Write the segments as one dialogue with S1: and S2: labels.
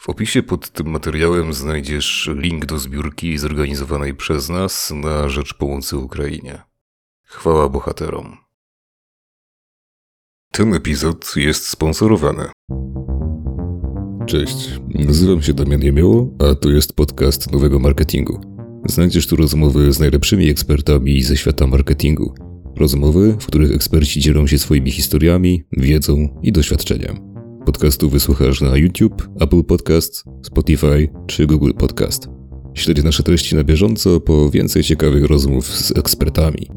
S1: W opisie pod tym materiałem znajdziesz link do zbiórki zorganizowanej przez nas na rzecz pomocy Ukrainie. Chwała bohaterom. Ten epizod jest sponsorowany. Cześć, nazywam się Damian Jemioło, a to jest podcast nowego marketingu. Znajdziesz tu rozmowy z najlepszymi ekspertami ze świata marketingu. Rozmowy, w których eksperci dzielą się swoimi historiami, wiedzą i doświadczeniem. Podcastu wysłuchasz na YouTube, Apple Podcast, Spotify czy Google Podcast. Śledź nasze treści na bieżąco po więcej ciekawych rozmów z ekspertami.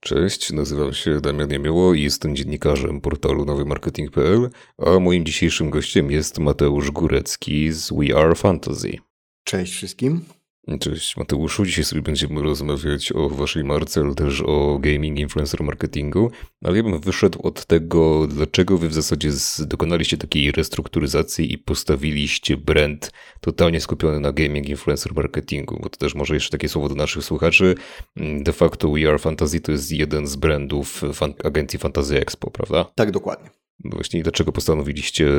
S1: Cześć, nazywam się Damian Jemioło i jestem dziennikarzem portalu nowymarketing.pl, a moim dzisiejszym gościem jest Mateusz Górecki z We Are Fantasy.
S2: Cześć wszystkim.
S1: Cześć Mateuszu, dzisiaj sobie będziemy rozmawiać o waszej marce, ale też o gaming influencer marketingu, ale ja bym wyszedł od tego, dlaczego wy w zasadzie dokonaliście takiej restrukturyzacji i postawiliście brand totalnie skupiony na gaming influencer marketingu, bo to też może jeszcze takie słowo do naszych słuchaczy. De facto We Are Fantasy to jest jeden z brandów fan agencji Fantasy Expo, prawda?
S2: Tak, dokładnie.
S1: No właśnie, dlaczego postanowiliście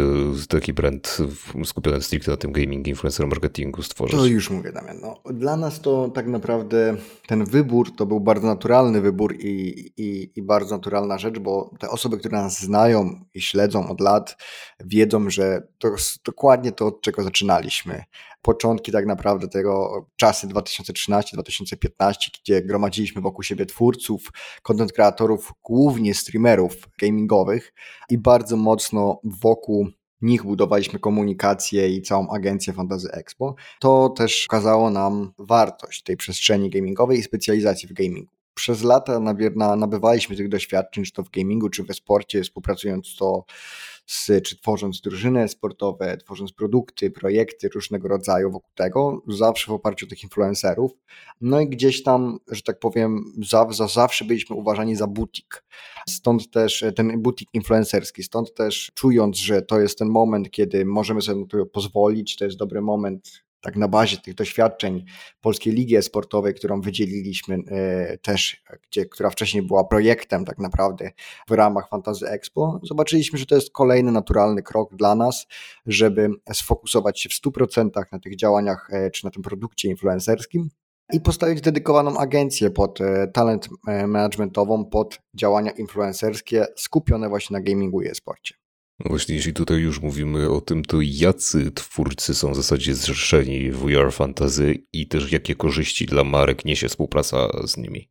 S1: taki brand skupiony stricte na tym gaming, influencer marketingu stworzyć?
S2: To już mówię, Damian. No, dla nas to tak naprawdę ten wybór to był bardzo naturalny wybór i, i, i bardzo naturalna rzecz, bo te osoby, które nas znają i śledzą od lat, wiedzą, że to jest dokładnie to, od czego zaczynaliśmy początki tak naprawdę tego czasy 2013-2015, gdzie gromadziliśmy wokół siebie twórców, content kreatorów, głównie streamerów gamingowych i bardzo mocno wokół nich budowaliśmy komunikację i całą agencję Fantasy Expo, to też okazało nam wartość tej przestrzeni gamingowej i specjalizacji w gamingu. Przez lata nabywaliśmy tych doświadczeń, czy to w gamingu, czy we sporcie, współpracując to z, czy tworząc drużyny sportowe, tworząc produkty, projekty różnego rodzaju wokół tego, zawsze w oparciu o tych influencerów. No i gdzieś tam, że tak powiem, za, za zawsze byliśmy uważani za butik. Stąd też ten butik influencerski, stąd też czując, że to jest ten moment, kiedy możemy sobie na to pozwolić, to jest dobry moment tak na bazie tych doświadczeń Polskiej Ligi Sportowej, którą wydzieliliśmy e, też, gdzie, która wcześniej była projektem tak naprawdę w ramach Fantasy Expo, zobaczyliśmy, że to jest kolejny naturalny krok dla nas, żeby sfokusować się w 100% na tych działaniach e, czy na tym produkcie influencerskim i postawić dedykowaną agencję pod e, talent managementową, pod działania influencerskie skupione właśnie na gamingu i e-sporcie.
S1: No właśnie, jeśli tutaj już mówimy o tym, to jacy twórcy są w zasadzie zrzeszeni w VR Fantasy i też jakie korzyści dla marek niesie współpraca z nimi?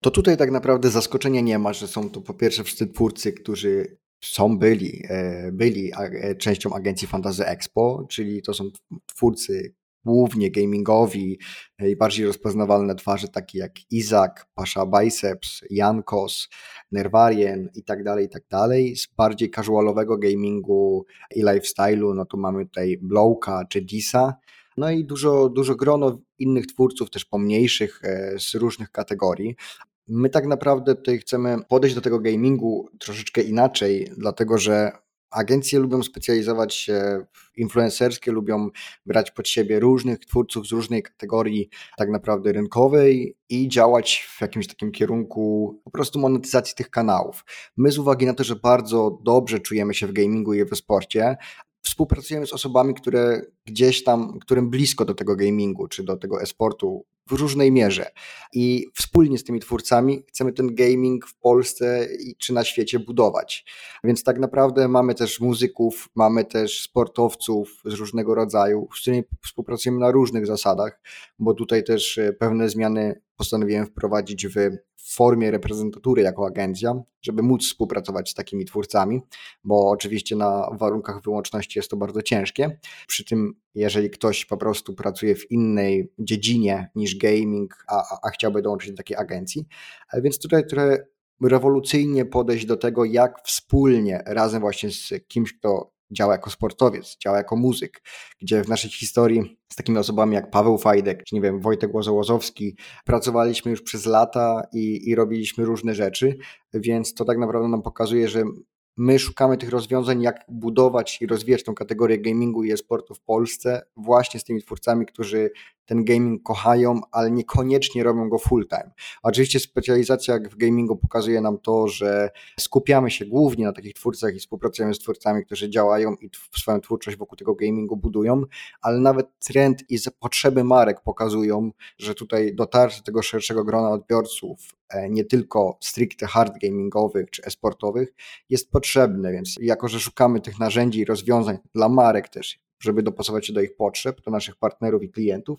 S2: To tutaj tak naprawdę zaskoczenia nie ma, że są to po pierwsze wszyscy twórcy, którzy są, byli, e, byli e, częścią agencji Fantasy Expo, czyli to są twórcy głównie gamingowi, najbardziej rozpoznawalne twarze takie jak Izak, Pasha Biceps, Jankos, Nerwarien i tak dalej, i tak dalej. Z bardziej casualowego gamingu i lifestyle'u, no to mamy tutaj Blowka czy Disa, no i dużo, dużo grono innych twórców, też pomniejszych e, z różnych kategorii. My tak naprawdę tutaj chcemy podejść do tego gamingu troszeczkę inaczej, dlatego że Agencje lubią specjalizować się influencerskie, lubią brać pod siebie różnych twórców z różnej kategorii tak naprawdę rynkowej i działać w jakimś takim kierunku po prostu monetyzacji tych kanałów. My z uwagi na to, że bardzo dobrze czujemy się w gamingu i w sporcie, współpracujemy z osobami, które gdzieś tam, którym blisko do tego gamingu czy do tego e-sportu w różnej mierze. I wspólnie z tymi twórcami chcemy ten gaming w Polsce czy na świecie budować. Więc tak naprawdę mamy też muzyków, mamy też sportowców z różnego rodzaju, z którymi współpracujemy na różnych zasadach, bo tutaj też e, pewne zmiany postanowiłem wprowadzić w formie reprezentatury jako agencja, żeby móc współpracować z takimi twórcami, bo oczywiście na warunkach wyłączności jest to bardzo ciężkie. Przy tym, jeżeli ktoś po prostu pracuje w innej dziedzinie niż gaming, a, a chciałby dołączyć do takiej agencji, więc tutaj trochę rewolucyjnie podejść do tego, jak wspólnie, razem właśnie z kimś, kto działa jako sportowiec, działa jako muzyk, gdzie w naszej historii z takimi osobami jak Paweł Fajdek, czy nie wiem, Wojtek Łozołozowski, pracowaliśmy już przez lata i, i robiliśmy różne rzeczy, więc to tak naprawdę nam pokazuje, że my szukamy tych rozwiązań, jak budować i rozwijać tą kategorię gamingu i e-sportu w Polsce właśnie z tymi twórcami, którzy ten gaming kochają, ale niekoniecznie robią go full time. Oczywiście specjalizacja w gamingu pokazuje nam to, że skupiamy się głównie na takich twórcach i współpracujemy z twórcami, którzy działają i swoją twórczość wokół tego gamingu budują, ale nawet trend i potrzeby marek pokazują, że tutaj dotarcie do tego szerszego grona odbiorców, e, nie tylko stricte hard gamingowych czy esportowych, jest potrzebne, więc jako, że szukamy tych narzędzi i rozwiązań dla marek też, żeby dopasować się do ich potrzeb, do naszych partnerów i klientów.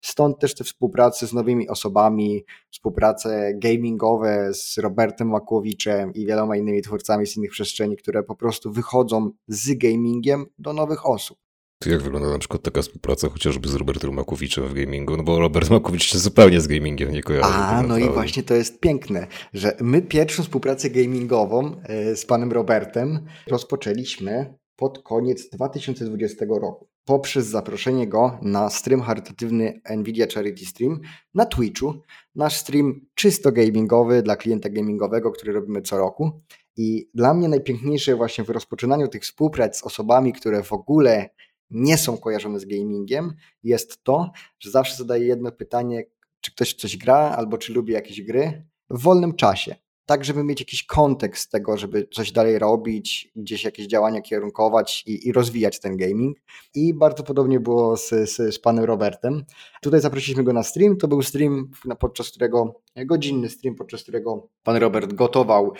S2: Stąd też te współprace z nowymi osobami, współprace gamingowe z Robertem Makłowiczem i wieloma innymi twórcami z innych przestrzeni, które po prostu wychodzą z gamingiem do nowych osób.
S1: Jak wygląda na przykład taka współpraca chociażby z Robertem Makowiczem w gamingu? No bo Robert Makowicz się zupełnie z gamingiem nie kojarzy.
S2: A, tak no i właśnie to jest piękne, że my pierwszą współpracę gamingową e, z panem Robertem rozpoczęliśmy pod koniec 2020 roku poprzez zaproszenie go na stream charytatywny Nvidia Charity Stream na Twitchu. Nasz stream czysto gamingowy dla klienta gamingowego, który robimy co roku. I dla mnie najpiękniejsze właśnie w rozpoczynaniu tych współprac z osobami, które w ogóle nie są kojarzone z gamingiem, jest to, że zawsze zadaję jedno pytanie, czy ktoś coś gra albo czy lubi jakieś gry w wolnym czasie tak żeby mieć jakiś kontekst tego, żeby coś dalej robić, gdzieś jakieś działania kierunkować i, i rozwijać ten gaming. I bardzo podobnie było z, z, z panem Robertem. Tutaj zaprosiliśmy go na stream. To był stream, podczas którego, godzinny stream, podczas którego pan Robert gotował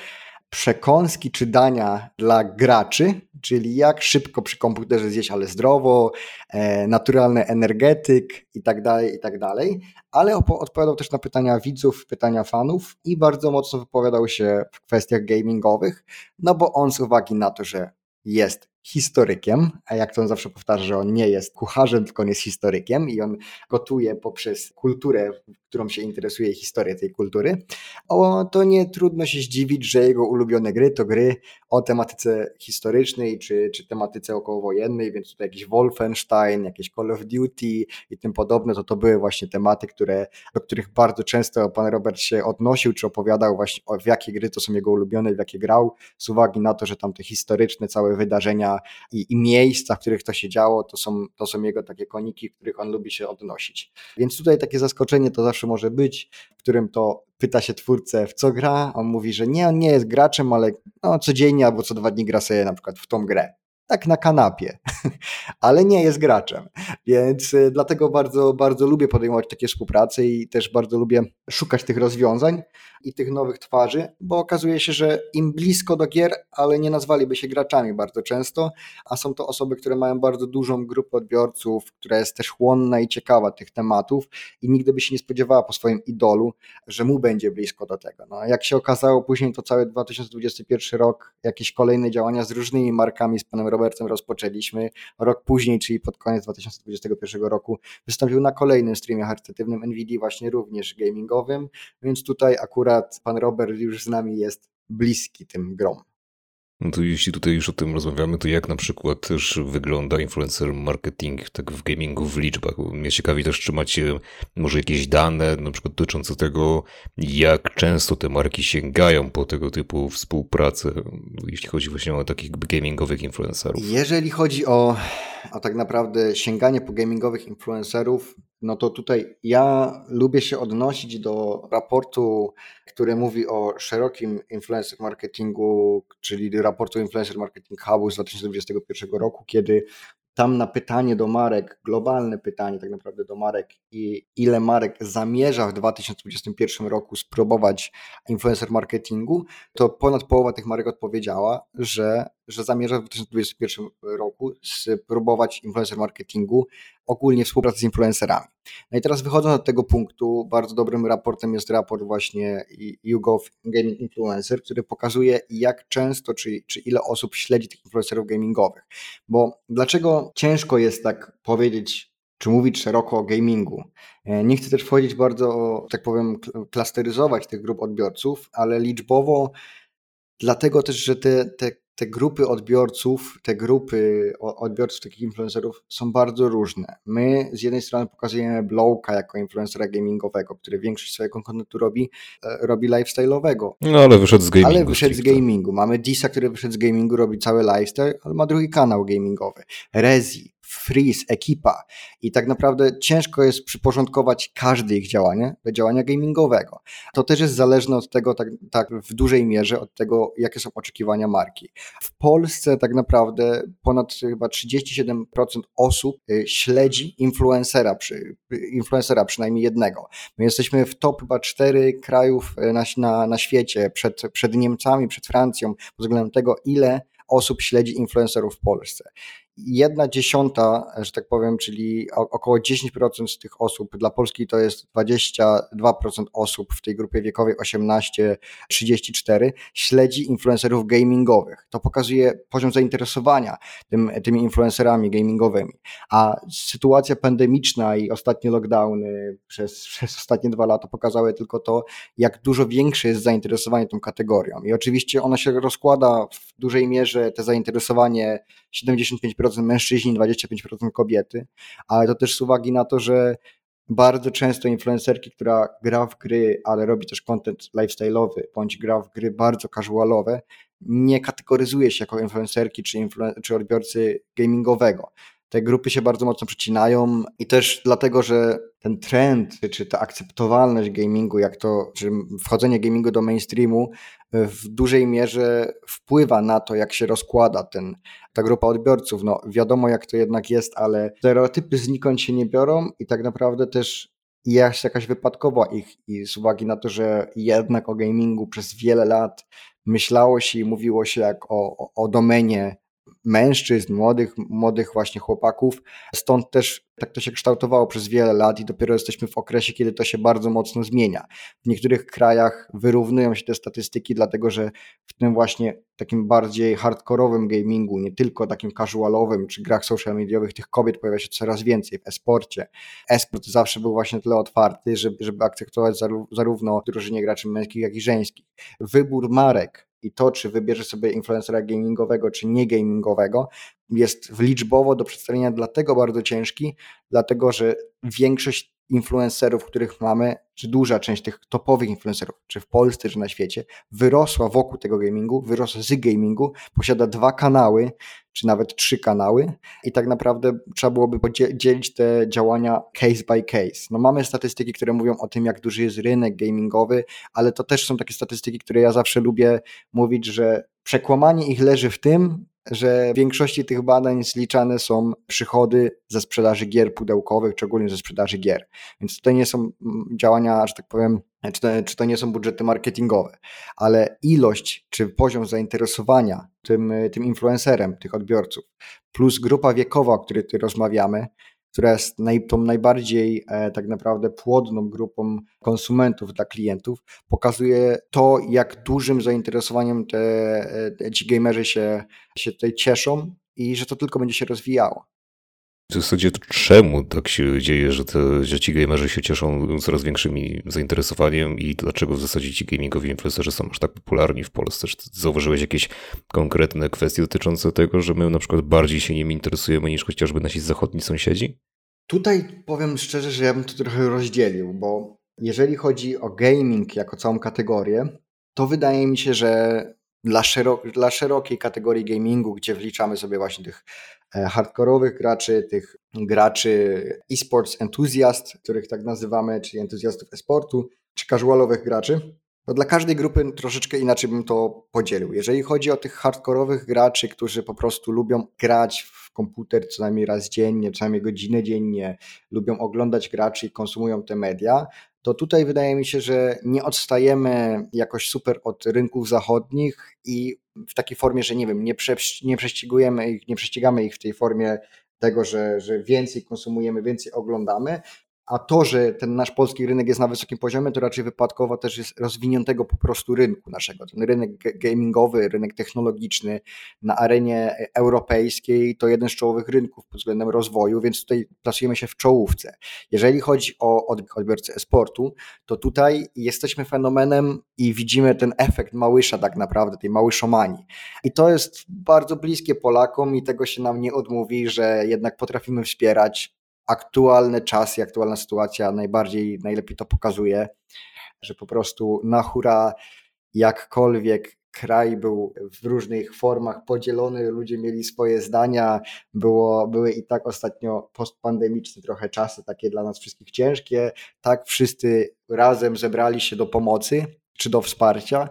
S2: przekąski czy dania dla graczy, czyli jak szybko przy komputerze zjeść, ale zdrowo, e, naturalny energetyk i tak dalej, i tak dalej. Ale odpowiadał też na pytania widzów, pytania fanów i bardzo mocno wypowiadał się w kwestiach gamingowych, no bo on z uwagi na to, że jest historykiem, a jak to on zawsze powtarza, że on nie jest kucharzem, tylko on jest historykiem i on gotuje poprzez kulturę, którą się interesuje, historię tej kultury, o, to nie trudno się zdziwić, że jego ulubione gry to gry o tematyce historycznej czy, czy tematyce okołowojennej, więc tutaj jakiś Wolfenstein, jakieś Call of Duty i tym podobne, to to były właśnie tematy, które, do których bardzo często pan Robert się odnosił, czy opowiadał właśnie w jakie gry to są jego ulubione, w jakie grał, z uwagi na to, że tam te historyczne całe wydarzenia i, i miejsca, w których to się działo, to są, to są jego takie koniki, w których on lubi się odnosić. Więc tutaj takie zaskoczenie to zawsze może być, w którym to pyta się twórcę w co gra, on mówi, że nie, on nie jest graczem, ale no, codziennie albo co dwa dni gra sobie na przykład w tą grę tak na kanapie, ale nie jest graczem. Więc y, dlatego bardzo, bardzo lubię podejmować takie współprace i też bardzo lubię szukać tych rozwiązań i tych nowych twarzy, bo okazuje się, że im blisko do gier, ale nie nazwaliby się graczami bardzo często, a są to osoby, które mają bardzo dużą grupę odbiorców, która jest też chłonna i ciekawa tych tematów i nigdy by się nie spodziewała po swoim idolu, że mu będzie blisko do tego. No, jak się okazało później, to cały 2021 rok, jakieś kolejne działania z różnymi markami z panem Robertem rozpoczęliśmy. Rok później, czyli pod koniec 2021 roku, wystąpił na kolejnym streamie charytatywnym NVIDIA, właśnie również gamingowym, więc tutaj akurat pan Robert już z nami jest bliski tym grom.
S1: No to jeśli tutaj już o tym rozmawiamy, to jak na przykład też wygląda influencer marketing tak w gamingu w liczbach? Mnie ciekawi też, czy macie może jakieś dane na przykład dotyczące tego, jak często te marki sięgają po tego typu współpracę, jeśli chodzi właśnie o takich gamingowych influencerów.
S2: Jeżeli chodzi o, o tak naprawdę sięganie po gamingowych influencerów, no to tutaj ja lubię się odnosić do raportu, który mówi o szerokim influencer marketingu, czyli raportu Influencer Marketing Hubu z 2021 roku, kiedy tam na pytanie do marek, globalne pytanie tak naprawdę do marek i ile marek zamierza w 2021 roku spróbować influencer marketingu, to ponad połowa tych marek odpowiedziała, że, że zamierza w 2021 roku spróbować influencer marketingu ogólnie współpracy z influencerami. No i teraz wychodząc od tego punktu, bardzo dobrym raportem jest raport właśnie YouGov Gaming Influencer, który pokazuje jak często, czy, czy ile osób śledzi tych influencerów gamingowych. Bo dlaczego ciężko jest tak powiedzieć, czy mówić szeroko o gamingu. E, nie chcę też wchodzić bardzo, tak powiem, klasteryzować tych grup odbiorców, ale liczbowo, dlatego też, że te, te te grupy odbiorców, te grupy odbiorców takich influencerów są bardzo różne. My z jednej strony pokazujemy Blowka jako influencera gamingowego, który większość swojego kontentu robi, e, robi lifestyle'owego.
S1: No ale wyszedł z gamingu.
S2: Ale wyszedł z gamingu. Mamy Disa, który wyszedł z gamingu, robi cały lifestyle, ale ma drugi kanał gamingowy. Rezi, Freeze, Ekipa i tak naprawdę ciężko jest przyporządkować każde ich działanie do działania gamingowego. To też jest zależne od tego, tak, tak w dużej mierze, od tego, jakie są oczekiwania marki. W Polsce tak naprawdę ponad chyba 37% osób y, śledzi influencera, przy, influencera przynajmniej jednego. My jesteśmy w top chyba cztery krajów y, na, na, na świecie, przed, przed Niemcami, przed Francją, pod względem tego, ile osób śledzi influencerów w Polsce jedna dziesiąta, że tak powiem, czyli około 10% z tych osób, dla Polski to jest 22% osób w tej grupie wiekowej 18-34, śledzi influencerów gamingowych. To pokazuje poziom zainteresowania tym, tymi influencerami gamingowymi. A sytuacja pandemiczna i ostatnie lockdowny przez, przez ostatnie dwa lata pokazały tylko to, jak dużo większe jest zainteresowanie tą kategorią. I oczywiście ona się rozkłada w dużej mierze, te zainteresowanie 75% mężczyźni, 25% kobiety, ale to też z uwagi na to, że bardzo często influencerki, która gra w gry, ale robi też content lifestyle'owy, bądź gra w gry bardzo casualowe, nie kategoryzuje się jako influencerki czy, influ- czy odbiorcy gamingowego te grupy się bardzo mocno przecinają i też dlatego, że ten trend, czy ta akceptowalność gamingu, jak to, czy wchodzenie gamingu do mainstreamu w dużej mierze wpływa na to, jak się rozkłada ten, ta grupa odbiorców. No wiadomo jak to jednak jest, ale stereotypy znikąd się nie biorą i tak naprawdę też jest jakaś wypadkowa ich i z uwagi na to, że jednak o gamingu przez wiele lat myślało się i mówiło się jak o, o, o domenie mężczyzn, młodych, młodych właśnie chłopaków. Stąd też tak to się kształtowało przez wiele lat i dopiero jesteśmy w okresie, kiedy to się bardzo mocno zmienia. W niektórych krajach wyrównują się te statystyki, dlatego że w tym właśnie takim bardziej hardkorowym gamingu, nie tylko takim casualowym czy grach social mediowych, tych kobiet pojawia się coraz więcej w esporcie. Esport zawsze był właśnie tyle otwarty, żeby, żeby akceptować zarówno drużynie graczy męskich, jak i żeńskich. Wybór marek i to, czy wybierze sobie influencera gamingowego, czy nie gamingowego, jest liczbowo do przedstawienia dlatego bardzo ciężki, dlatego że większość influencerów, których mamy, czy duża część tych topowych influencerów, czy w Polsce, czy na świecie, wyrosła wokół tego gamingu, wyrosła z gamingu, posiada dwa kanały, czy nawet trzy kanały i tak naprawdę trzeba byłoby podzielić te działania case by case. No mamy statystyki, które mówią o tym, jak duży jest rynek gamingowy, ale to też są takie statystyki, które ja zawsze lubię mówić, że przekłamanie ich leży w tym, że w większości tych badań zliczane są przychody ze sprzedaży gier pudełkowych, szczególnie ze sprzedaży gier. Więc to nie są mm, działania, że tak powiem, czy to, czy to nie są budżety marketingowe, ale ilość czy poziom zainteresowania tym, tym influencerem, tych odbiorców, plus grupa wiekowa, o której tu rozmawiamy, która jest naj, tą najbardziej e, tak naprawdę płodną grupą konsumentów dla klientów, pokazuje to, jak dużym zainteresowaniem te, e, ci gamerzy się, się tutaj cieszą i że to tylko będzie się rozwijało.
S1: W zasadzie to czemu tak się dzieje, że, te, że ci gamerzy się cieszą coraz większym zainteresowaniem i dlaczego w zasadzie ci gamingowi influencerzy są aż tak popularni w Polsce? Czy zauważyłeś jakieś konkretne kwestie dotyczące tego, że my na przykład bardziej się nimi interesujemy niż chociażby nasi zachodni sąsiedzi?
S2: Tutaj powiem szczerze, że ja bym to trochę rozdzielił, bo jeżeli chodzi o gaming jako całą kategorię, to wydaje mi się, że dla, szerok dla szerokiej kategorii gamingu, gdzie wliczamy sobie właśnie tych e, hardkorowych graczy, tych graczy esports entuzjast, których tak nazywamy, czyli entuzjastów esportu, czy casualowych graczy, to dla każdej grupy troszeczkę inaczej bym to podzielił. Jeżeli chodzi o tych hardkorowych graczy, którzy po prostu lubią grać w komputer co najmniej raz dziennie, co najmniej godzinę dziennie, lubią oglądać graczy i konsumują te media, to tutaj wydaje mi się, że nie odstajemy jakoś super od rynków zachodnich i w takiej formie, że nie wiem, nie, prze, nie prześcigujemy ich, nie prześcigamy ich w tej formie tego, że, że więcej konsumujemy, więcej oglądamy, a to, że ten nasz polski rynek jest na wysokim poziomie, to raczej wypadkowo też jest rozwiniętego po prostu rynku naszego. Ten rynek gamingowy, rynek technologiczny na arenie europejskiej to jeden z czołowych rynków pod względem rozwoju, więc tutaj plasujemy się w czołówce. Jeżeli chodzi o odbiorcę esportu, to tutaj jesteśmy fenomenem i widzimy ten efekt małysza tak naprawdę, tej małyszomanii. I to jest bardzo bliskie Polakom i tego się nam nie odmówi, że jednak potrafimy wspierać aktualne czasy, aktualna sytuacja najbardziej, najlepiej to pokazuje, że po prostu na hura jakkolwiek kraj był w różnych formach podzielony, ludzie mieli swoje zdania, było, były i tak ostatnio postpandemiczne trochę czasy, takie dla nas wszystkich ciężkie, tak wszyscy razem zebrali się do pomocy czy do wsparcia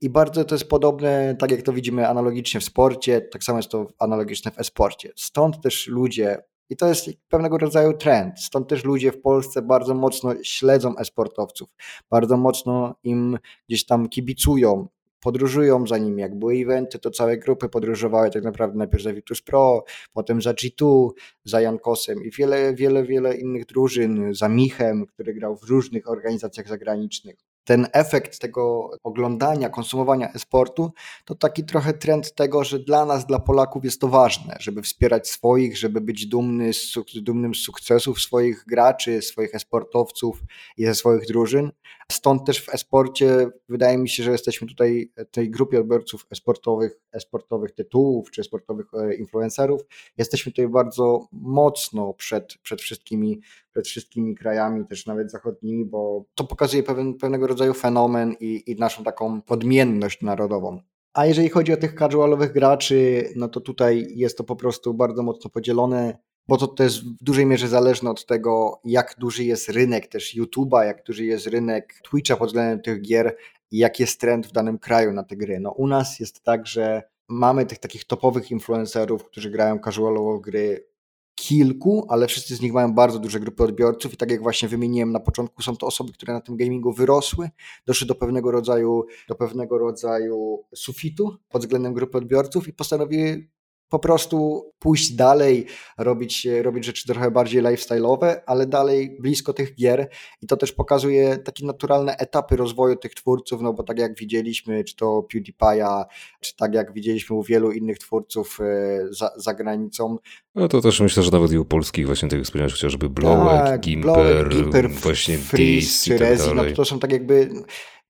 S2: i bardzo to jest podobne, tak jak to widzimy analogicznie w sporcie, tak samo jest to analogiczne w e-sporcie. Stąd też ludzie, i to jest pewnego rodzaju trend, stąd też ludzie w Polsce bardzo mocno śledzą e-sportowców, bardzo mocno im gdzieś tam kibicują, podróżują za nim. Jak były eventy, to całe grupy podróżowały tak naprawdę najpierw za Virtus Pro, potem za G2, za Jankosem i wiele, wiele, wiele innych drużyn, za Michem, który grał w różnych organizacjach zagranicznych ten efekt tego oglądania, konsumowania e-sportu, to taki trochę trend tego, że dla nas, dla Polaków jest to ważne, żeby wspierać swoich, żeby być dumny z, dumnym z sukcesów swoich graczy, swoich e-sportowców i ze swoich drużyn. Stąd też w e-sporcie wydaje mi się, że jesteśmy tutaj tej grupie odbiorców e-sportowych, e-sportowych tytułów czy e-sportowych e, influencerów. Jesteśmy tutaj bardzo mocno przed, przed wszystkimi przed wszystkimi krajami, też nawet zachodnimi, bo to pokazuje pewien, pewnego rodzaju fenomen i, i naszą taką odmienność narodową. A jeżeli chodzi o tych casualowych graczy, no to tutaj jest to po prostu bardzo mocno podzielone, bo to też w dużej mierze zależne od tego, jak duży jest rynek też YouTube'a, jak duży jest rynek Twitcha pod względem tych gier i jaki jest trend w danym kraju na te gry. No u nas jest tak, że mamy tych takich topowych influencerów, którzy grają casualowo gry kilku, ale wszyscy z nich mają bardzo duże grupy odbiorców i tak jak właśnie wymieniłem na początku, są to osoby, które na tym gamingu wyrosły, doszły do pewnego rodzaju, do pewnego rodzaju sufitu pod względem grupy odbiorców i postanowiły po prostu pójść dalej, robić, robić rzeczy trochę bardziej lifestyle'owe, ale dalej blisko tych gier i to też pokazuje takie naturalne etapy rozwoju tych twórców, no bo tak jak widzieliśmy, czy to PewDiePie'a, czy tak jak widzieliśmy u wielu innych twórców e, za, za granicą.
S1: No to też myślę, że nawet i u polskich właśnie tych wspomniałeś chociażby Blowek, tak, Gimper, Blowek, Gimper, właśnie Freeze czy tak Rezi,
S2: no to, to są tak jakby...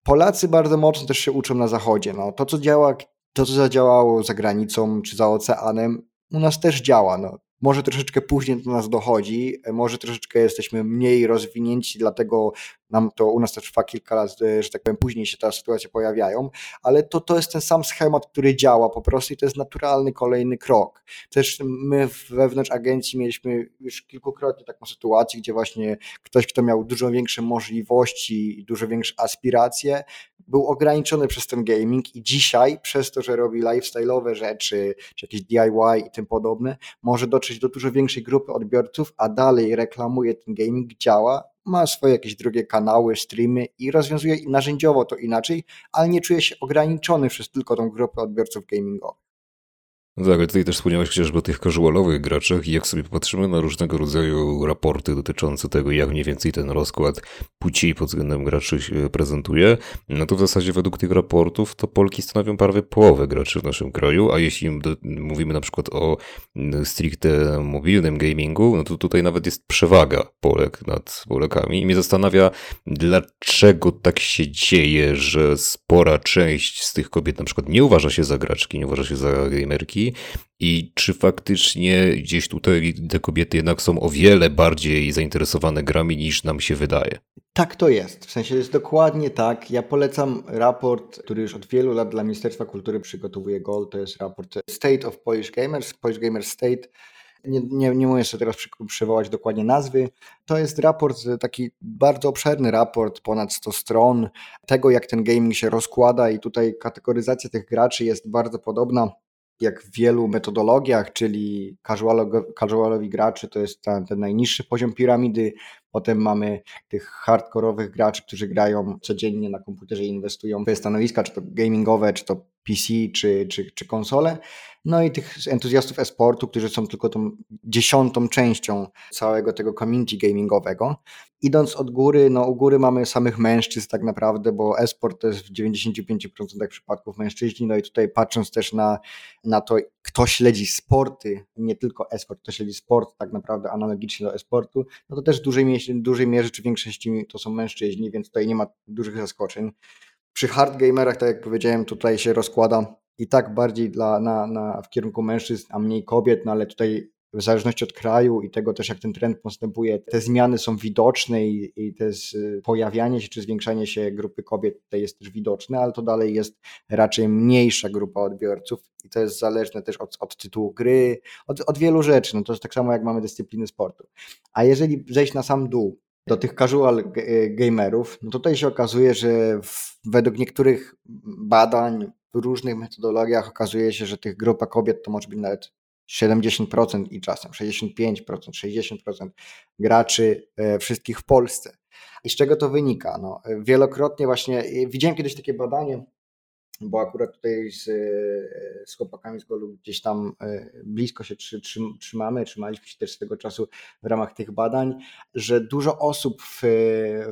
S2: Polacy bardzo mocno też się uczą na zachodzie. No, to, co działa to, co zadziałało za granicą czy za oceanem, u nas też działa. No. Może troszeczkę później do nas dochodzi, może troszeczkę jesteśmy mniej rozwinięci, dlatego nam to u nas to trwa kilka lat, że tak powiem, później się ta sytuacja pojawiają, ale to, to jest ten sam schemat, który działa po prostu i to jest naturalny kolejny krok. Też my wewnątrz agencji mieliśmy już kilkukrotnie taką sytuację, gdzie właśnie ktoś, kto miał dużo większe możliwości i dużo większe aspiracje, był ograniczony przez ten gaming i dzisiaj przez to, że robi lifestyle'owe rzeczy, czy jakieś DIY i tym podobne, może dotrzeć do dużo większej grupy odbiorców, a dalej reklamuje ten gaming, działa, ma swoje jakieś drugie kanały, streamy i rozwiązuje narzędziowo to inaczej, ale nie czuje się ograniczony przez tylko tą grupę odbiorców gamingowych.
S1: No tak, ale tutaj też wspomniałeś chociażby o tych casualowych graczach i jak sobie popatrzymy na różnego rodzaju raporty dotyczące tego, jak mniej więcej ten rozkład płci pod względem graczy się prezentuje, no to w zasadzie według tych raportów to Polki stanowią prawie połowę graczy w naszym kraju, a jeśli mówimy na przykład o mm, stricte mobilnym gamingu, no to tutaj nawet jest przewaga Polek nad Polekami i mnie zastanawia, dlaczego tak się dzieje, że spora część z tych kobiet na przykład nie uważa się za graczki, nie uważa się za gamerki, i czy faktycznie gdzieś tutaj te kobiety jednak są o wiele bardziej zainteresowane grami niż nam się wydaje.
S2: Tak to jest. W sensie jest dokładnie tak. Ja polecam raport, który już od wielu lat dla Ministerstwa Kultury przygotowuje GOL. To jest raport State of Polish Gamers, Polish Gamers State. Nie, nie, nie mogę sobie teraz przywołać dokładnie nazwy. To jest raport, taki bardzo obszerny raport, ponad 100 stron, tego jak ten gaming się rozkłada i tutaj kategoryzacja tych graczy jest bardzo podobna jak w wielu metodologiach, czyli casualowi graczy to jest ten, ten najniższy poziom piramidy, potem mamy tych hardkorowych graczy, którzy grają codziennie na komputerze i inwestują w stanowiska, czy to gamingowe, czy to PC, czy, czy, czy konsole, no i tych entuzjastów e-sportu, którzy są tylko tą dziesiątą częścią całego tego community gamingowego. Idąc od góry, no u góry mamy samych mężczyzn tak naprawdę, bo e-sport to jest w 95% przypadków mężczyźni, no i tutaj patrząc też na, na to, kto śledzi sporty, nie tylko e-sport, kto śledzi sport tak naprawdę analogicznie do e-sportu, no to też w dużej, mierze, dużej mierze czy większości to są mężczyźni, więc tutaj nie ma dużych zaskoczeń. Przy hardgamerach, tak jak powiedziałem, tutaj się rozkłada i tak bardziej dla, na, na, w kierunku mężczyzn, a mniej kobiet, no ale tutaj w zależności od kraju i tego też, jak ten trend postępuje, te zmiany są widoczne i, i te pojawianie się czy zwiększanie się grupy kobiet tutaj jest też widoczne, ale to dalej jest raczej mniejsza grupa odbiorców i to jest zależne też od, od tytułu gry, od, od wielu rzeczy. No to jest tak samo, jak mamy dyscypliny sportu. A jeżeli zejść na sam dół, do tych casual gamerów, no tutaj się okazuje, że w, według niektórych badań w różnych metodologiach okazuje się, że tych grupa kobiet to może być nawet 70% i czasem 65%, 60% graczy e, wszystkich w Polsce. I z czego to wynika? No, wielokrotnie właśnie widziałem kiedyś takie badanie, bo akurat tutaj z, z chłopakami z Golu gdzieś tam e, blisko się trzy, trzy, trzymamy, trzymaliśmy się też swego czasu w ramach tych badań, że dużo osób w,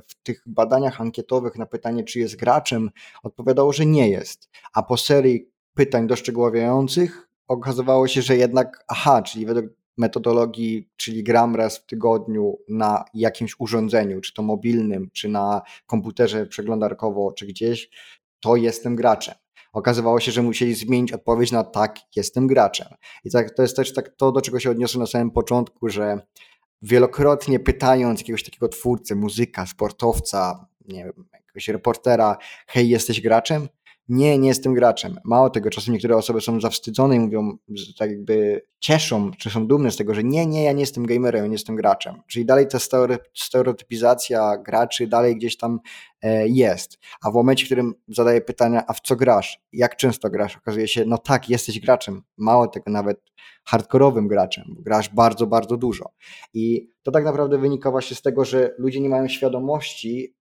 S2: w tych badaniach ankietowych na pytanie, czy jest graczem, odpowiadało, że nie jest. A po serii pytań doszczegóławiających okazywało się, że jednak, aha, czyli według metodologii, czyli gram raz w tygodniu na jakimś urządzeniu, czy to mobilnym, czy na komputerze przeglądarkowo, czy gdzieś, to jestem graczem. Okazywało się, że musieli zmienić odpowiedź na tak, jestem graczem. I tak, to jest też tak to, do czego się odniosłem na samym początku, że wielokrotnie pytając jakiegoś takiego twórcę, muzyka, sportowca, nie wiem, jakiegoś reportera, hej, jesteś graczem? Nie, nie jestem graczem. Mało tego, czasem niektóre osoby są zawstydzone i mówią, tak jakby cieszą, czy są dumne z tego, że nie, nie, ja nie jestem gamerem, ja nie jestem graczem. Czyli dalej ta stereotypizacja graczy dalej gdzieś tam e, jest. A w momencie, w którym zadaję pytania, a w co grasz? Jak często grasz? Okazuje się, no tak, jesteś graczem. Mało tego, nawet hardkorowym graczem. Grasz bardzo, bardzo dużo. I to tak naprawdę wynika właśnie z tego, że ludzie nie mają świadomości,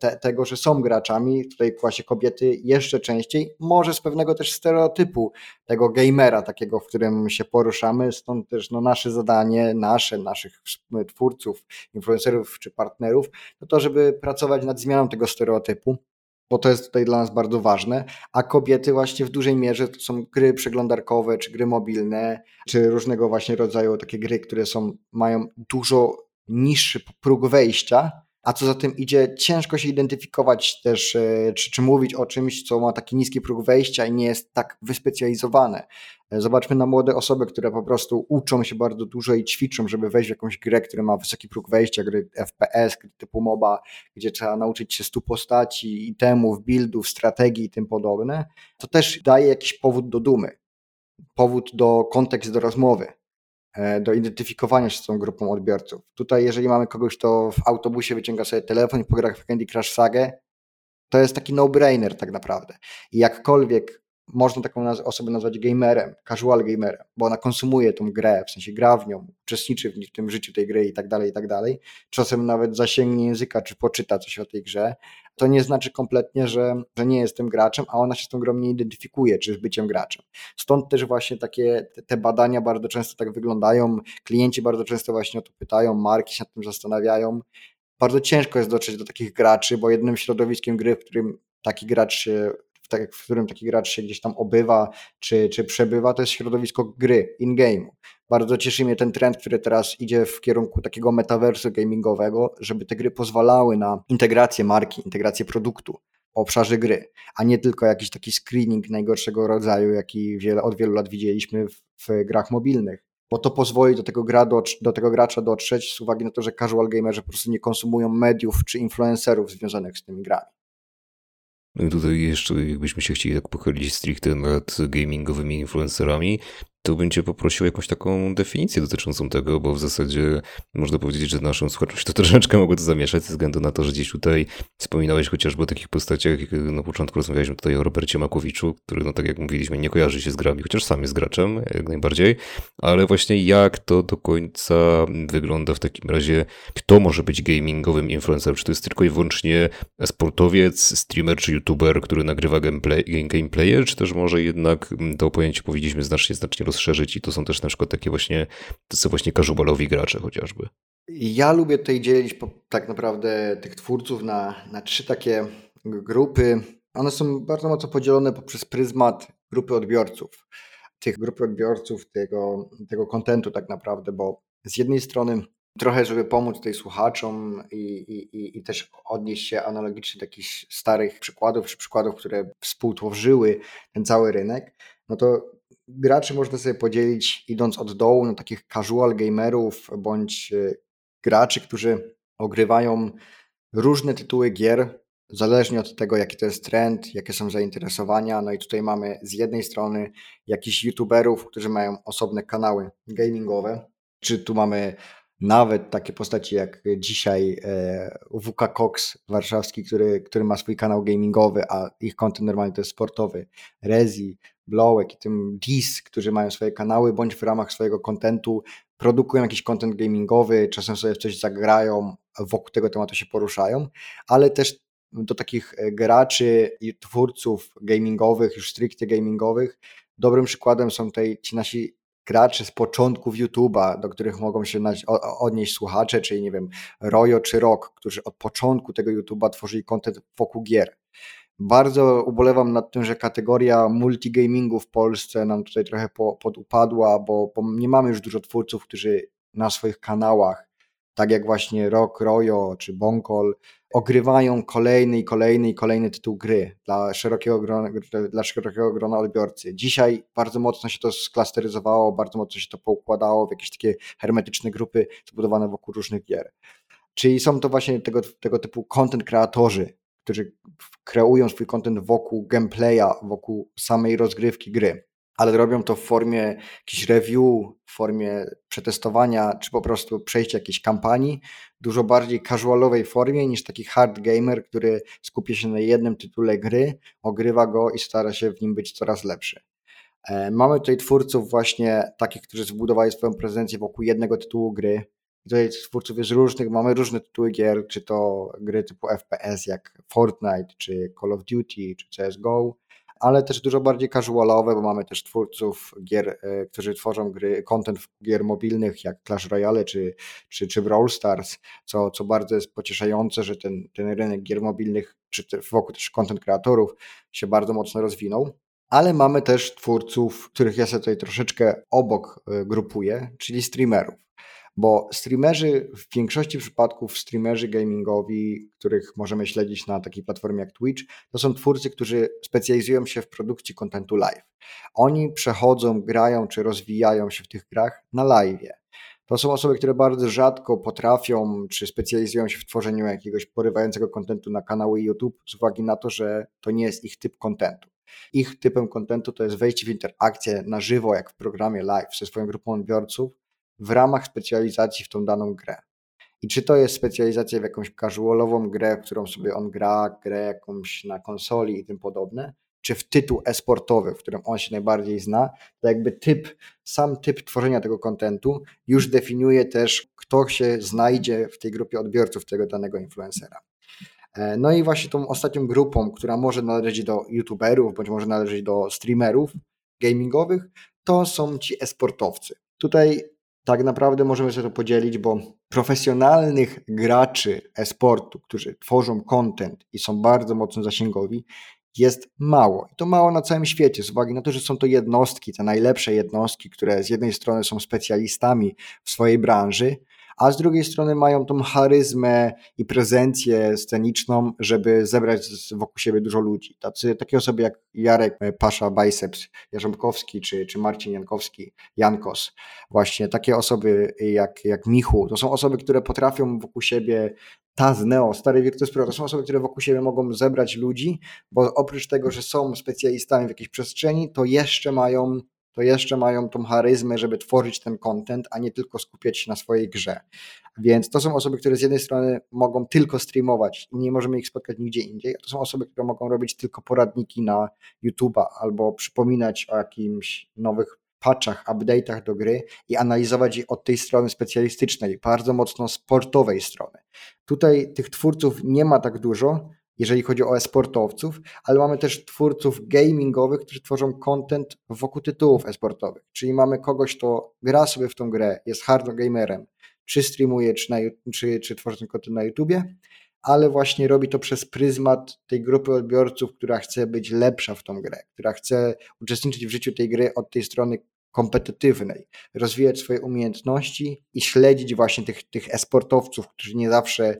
S2: te, tego, że są graczami, tutaj właśnie kobiety jeszcze częściej, może z pewnego też stereotypu tego gamera takiego, w którym się poruszamy, stąd też no, nasze zadanie, nasze, naszych twórców, influencerów czy partnerów, to to, żeby pracować nad zmianą tego stereotypu, bo to jest tutaj dla nas bardzo ważne, a kobiety właśnie w dużej mierze to są gry przeglądarkowe, czy gry mobilne, czy różnego właśnie rodzaju takie gry, które są, mają dużo niższy próg wejścia, a co za tym idzie, ciężko się identyfikować też, e, czy, czy mówić o czymś, co ma taki niski próg wejścia i nie jest tak wyspecjalizowane. E, zobaczmy na młode osoby, które po prostu uczą się bardzo dużo i ćwiczą, żeby wejść w jakąś grę, która ma wysoki próg wejścia, gry FPS, gry typu MOBA, gdzie trzeba nauczyć się stu postaci, itemów, buildów, strategii i tym podobne. To też daje jakiś powód do dumy, powód do kontekst do rozmowy do identyfikowania się z tą grupą odbiorców. Tutaj, jeżeli mamy kogoś, kto w autobusie wyciąga sobie telefon i pogra w Candy Crush Sagę, to jest taki no-brainer tak naprawdę. I jakkolwiek można taką osobę nazwać gamerem, casual gamerem, bo ona konsumuje tą grę, w sensie gra w nią, uczestniczy w tym życiu tej gry i tak dalej, i tak dalej. Czasem nawet zasięgnie języka, czy poczyta coś o tej grze. To nie znaczy kompletnie, że, że nie jestem graczem, a ona się z tą grą nie identyfikuje, czy z byciem graczem. Stąd też właśnie takie te badania bardzo często tak wyglądają. Klienci bardzo często właśnie o to pytają, marki się nad tym zastanawiają. Bardzo ciężko jest dotrzeć do takich graczy, bo jednym środowiskiem gry, w którym taki gracz się tak, w którym taki gracz się gdzieś tam obywa czy, czy przebywa, to jest środowisko gry, in-game. Bardzo cieszy mnie ten trend, który teraz idzie w kierunku takiego metaversu gamingowego, żeby te gry pozwalały na integrację marki, integrację produktu w obszarze gry, a nie tylko jakiś taki screening najgorszego rodzaju, jaki wiele, od wielu lat widzieliśmy w, w grach mobilnych bo to pozwoli do tego, gra do, do tego gracza dotrzeć z uwagi na to, że casual gamerzy po prostu nie konsumują mediów czy influencerów związanych z tymi grami.
S1: No tutaj jeszcze, jakbyśmy się chcieli tak pochylić stricte nad gamingowymi influencerami, to bym cię poprosił o jakąś taką definicję dotyczącą tego, bo w zasadzie można powiedzieć, że naszą słuchaczność to troszeczkę mogło to zamieszać, ze względu na to, że gdzieś tutaj wspominałeś chociażby o takich postaciach, jak na początku rozmawialiśmy tutaj o Robercie Makowiczu, który, no tak jak mówiliśmy, nie kojarzy się z grami, chociaż sam jest graczem, jak najbardziej, ale właśnie jak to do końca wygląda w takim razie, kto może być gamingowym influencerem, czy to jest tylko i wyłącznie sportowiec, streamer czy youtuber, który nagrywa gameplay, gameplaye, czy też może jednak to pojęcie powiedzieliśmy znacznie, znacznie rozszerzyć i to są też na przykład takie właśnie, to są właśnie casualowi gracze chociażby.
S2: Ja lubię tutaj dzielić tak naprawdę tych twórców na, na trzy takie grupy. One są bardzo mocno podzielone poprzez pryzmat grupy odbiorców. Tych grupy odbiorców, tego, tego kontentu tak naprawdę, bo z jednej strony trochę, żeby pomóc tutaj słuchaczom i, i, i też odnieść się analogicznie do jakichś starych przykładów, czy przykładów, które współtworzyły ten cały rynek, no to graczy można sobie podzielić idąc od dołu na takich casual gamerów bądź e, graczy, którzy ogrywają różne tytuły gier, zależnie od tego, jaki to jest trend, jakie są zainteresowania. No i tutaj mamy z jednej strony jakichś youtuberów, którzy mają osobne kanały gamingowe, czy tu mamy nawet takie postaci jak dzisiaj e, WK Cox warszawski, który, który ma swój kanał gamingowy, a ich kontent normalnie to jest sportowy, Rezi, Blowek i tym Dis, którzy mają swoje kanały, bądź w ramach swojego kontentu produkują jakiś content gamingowy, czasem sobie coś zagrają, wokół tego tematu się poruszają, ale też do takich e, graczy i twórców gamingowych, już stricte gamingowych, dobrym przykładem są tutaj ci nasi gracze z początków YouTube'a, do których mogą się odnieść słuchacze, czyli nie wiem, Rojo czy Rock, którzy od początku tego YouTube'a tworzyli content wokół gier. Bardzo ubolewam nad tym, że kategoria multigamingu w Polsce nam tutaj trochę po, podupadła, bo, bo nie mamy już dużo twórców, którzy na swoich kanałach, tak jak właśnie Rock, Royo czy Bonkol, ogrywają kolejny i kolejny i kolejny tytuł gry dla szerokiego, grona, dla szerokiego grona odbiorcy. Dzisiaj bardzo mocno się to sklasteryzowało, bardzo mocno się to poukładało w jakieś takie hermetyczne grupy zbudowane wokół różnych gier. Czyli są to właśnie tego, tego typu content kreatorzy, którzy kreują swój content wokół gameplaya, wokół samej rozgrywki gry, ale robią to w formie jakichś review, w formie przetestowania, czy po prostu przejścia jakiejś kampanii, dużo bardziej casualowej formie niż taki hard gamer, który skupia się na jednym tytule gry, ogrywa go i stara się w nim być coraz lepszy. E, mamy tutaj twórców właśnie takich, którzy zbudowali swoją prezencję wokół jednego tytułu gry, tutaj twórców jest różnych, mamy różne tytuły gier, czy to gry typu FPS jak Fortnite, czy Call of Duty, czy CSGO, ale też dużo bardziej casualowe, bo mamy też twórców gier, e, którzy tworzą gry, content gier mobilnych jak Clash Royale czy, czy, czy Brawl Stars, co, co bardzo jest pocieszające, że ten, ten rynek gier mobilnych, czy wokół też content kreatorów się bardzo mocno rozwinął. Ale mamy też twórców, których ja sobie tutaj troszeczkę obok e, grupuję, czyli streamerów bo streamerzy, w większości przypadków streamerzy gamingowi, których możemy śledzić na takiej platformie jak Twitch, to są twórcy, którzy specjalizują się w produkcji kontentu live. Oni przechodzą, grają czy rozwijają się w tych grach na live. To są osoby, które bardzo rzadko potrafią czy specjalizują się w tworzeniu jakiegoś porywającego kontentu na kanały YouTube z uwagi na to, że to nie jest ich typ kontentu. Ich typem kontentu to jest wejście w interakcję na żywo, jak w programie live ze swoją grupą odbiorców, w ramach specjalizacji w tą daną grę. I czy to jest specjalizacja w jakąś casualową grę, w którą sobie on gra, grę jakąś na konsoli i tym podobne, czy w tytuł esportowy, w którym on się najbardziej zna, to jakby typ, sam typ tworzenia tego kontentu już definiuje też, kto się znajdzie w tej grupie odbiorców tego danego influencera. E, no i właśnie tą ostatnią grupą, która może należeć do youtuberów, bądź może należeć do streamerów gamingowych, to są ci esportowcy. Tutaj tak naprawdę możemy sobie to podzielić, bo profesjonalnych graczy e-sportu, którzy tworzą content i są bardzo mocno zasięgowi, jest mało. I to mało na całym świecie, z uwagi na to, że są to jednostki, te najlepsze jednostki, które z jednej strony są specjalistami w swojej branży, a z drugiej strony mają tą charyzmę i prezencję sceniczną, żeby zebrać wokół siebie dużo ludzi. Tacy, takie osoby jak Jarek Pasza Biceps Jarząbkowski czy, czy Marcin Jankowski, Jankos, właśnie takie osoby jak, jak Michu, to są osoby, które potrafią wokół siebie Taz, Neo, stary Virtus Pro, to są osoby, które wokół siebie mogą zebrać ludzi, bo oprócz tego, że są specjalistami w jakiejś przestrzeni, to jeszcze mają to jeszcze mają tą charyzmę, żeby tworzyć ten content, a nie tylko skupiać się na swojej grze. Więc to są osoby, które z jednej strony mogą tylko streamować i nie możemy ich spotkać nigdzie indziej, a to są osoby, które mogą robić tylko poradniki na YouTube'a albo przypominać o jakimś nowych patchach, update'ach do gry i analizować je od tej strony specjalistycznej, bardzo mocno sportowej strony. Tutaj tych twórców nie ma tak dużo, jeżeli chodzi o esportowców, ale mamy też twórców gamingowych, którzy tworzą content wokół tytułów esportowych. Czyli mamy kogoś, kto gra sobie w tą grę, jest hard gamerem, czy streamuje, czy, na, czy, czy tworzy ten content na YouTubie, ale właśnie robi to przez pryzmat tej grupy odbiorców, która chce być lepsza w tą grę, która chce uczestniczyć w życiu tej gry od tej strony kompetytywnej, rozwijać swoje umiejętności i śledzić właśnie tych, tych esportowców, którzy nie zawsze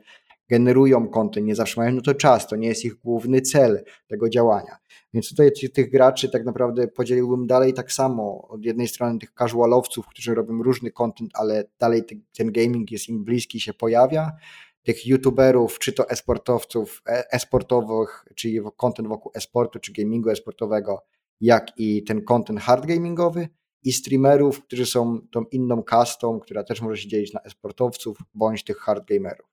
S2: generują kontent, nie zawsze mają na to czas, to nie jest ich główny cel tego działania. Więc tutaj tych graczy tak naprawdę podzieliłbym dalej tak samo. Od jednej strony tych casualowców, którzy robią różny content, ale dalej ten gaming jest im bliski, się pojawia. Tych youtuberów, czy to esportowców, e, esportowych, czyli content wokół esportu, czy gamingu esportowego, jak i ten content hard gamingowy i streamerów, którzy są tą inną kastą, która też może się dzielić na esportowców bądź tych hard gamerów.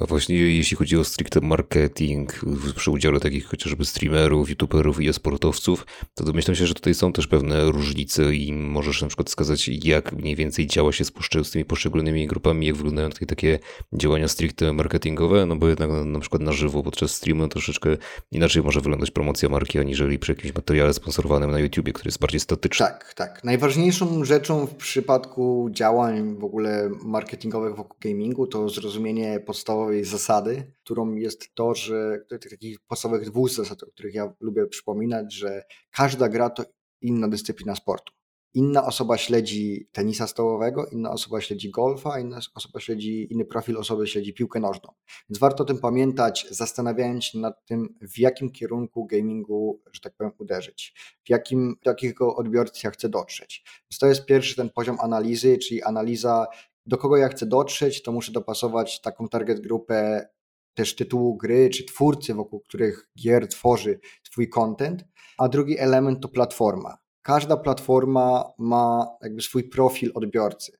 S1: A właśnie jeśli chodzi o stricte marketing, przy udziale takich chociażby streamerów, youtuberów i esportowców, to domyślam się, że tutaj są też pewne różnice i możesz na przykład wskazać, jak mniej więcej działa się z, z tymi poszczególnymi grupami, jak wyglądają tutaj takie działania stricte marketingowe, no bo jednak na przykład na żywo podczas streamu troszeczkę inaczej może wyglądać promocja marki, aniżeli przy jakimś materiale sponsorowanym na YouTubie, który jest bardziej statyczny.
S2: Tak, tak. Najważniejszą rzeczą w przypadku działań w ogóle marketingowych wokół gamingu to zrozumienie podstawowych podstawowej zasady, którą jest to, że takich podstawowych dwóch zasad, o których ja lubię przypominać, że każda gra to inna dyscyplina sportu. Inna osoba śledzi tenisa stołowego, inna osoba śledzi golfa, inna osoba śledzi, inny profil osoby śledzi piłkę nożną. Więc warto o tym pamiętać, zastanawiając się nad tym, w jakim kierunku gamingu, że tak powiem, uderzyć, w jakim, do jakiego odbiorcy ja chcę dotrzeć. Więc to jest pierwszy ten poziom analizy, czyli analiza do kogo ja chcę dotrzeć, to muszę dopasować taką target grupę też tytułu gry, czy twórcy, wokół których gier tworzy swój content. A drugi element to platforma. Każda platforma ma jakby swój profil odbiorcy.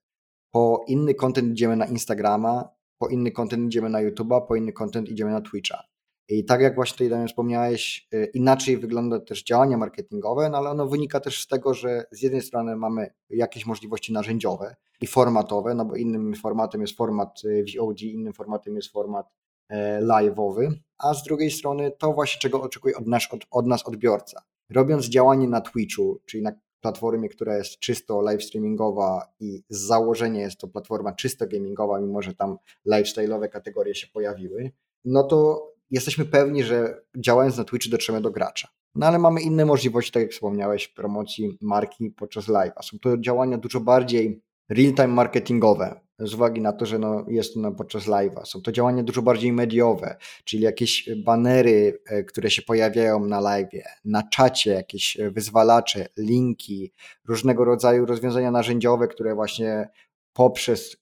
S2: Po inny content idziemy na Instagrama, po inny content idziemy na YouTube'a, po inny content idziemy na Twitcha. I tak jak właśnie tutaj wspomniałeś, y, inaczej wygląda też działanie marketingowe, no ale ono wynika też z tego, że z jednej strony mamy jakieś możliwości narzędziowe i formatowe, no bo innym formatem jest format y, VOD, innym formatem jest format e, live'owy, a z drugiej strony to właśnie czego oczekuje od nas, od, od nas odbiorca. Robiąc działanie na Twitchu, czyli na platformie, która jest czysto live streamingowa i z założenia jest to platforma czysto gamingowa, mimo że tam lifestyle'owe kategorie się pojawiły, no to jesteśmy pewni, że działając na Twitchu dotrzemy do gracza. No ale mamy inne możliwości, tak jak wspomniałeś, promocji marki podczas live'a. Są to działania dużo bardziej real-time marketingowe, z uwagi na to, że no jest to podczas live'a. Są to działania dużo bardziej mediowe, czyli jakieś banery, e, które się pojawiają na live'ie, na czacie jakieś wyzwalacze, linki, różnego rodzaju rozwiązania narzędziowe, które właśnie poprzez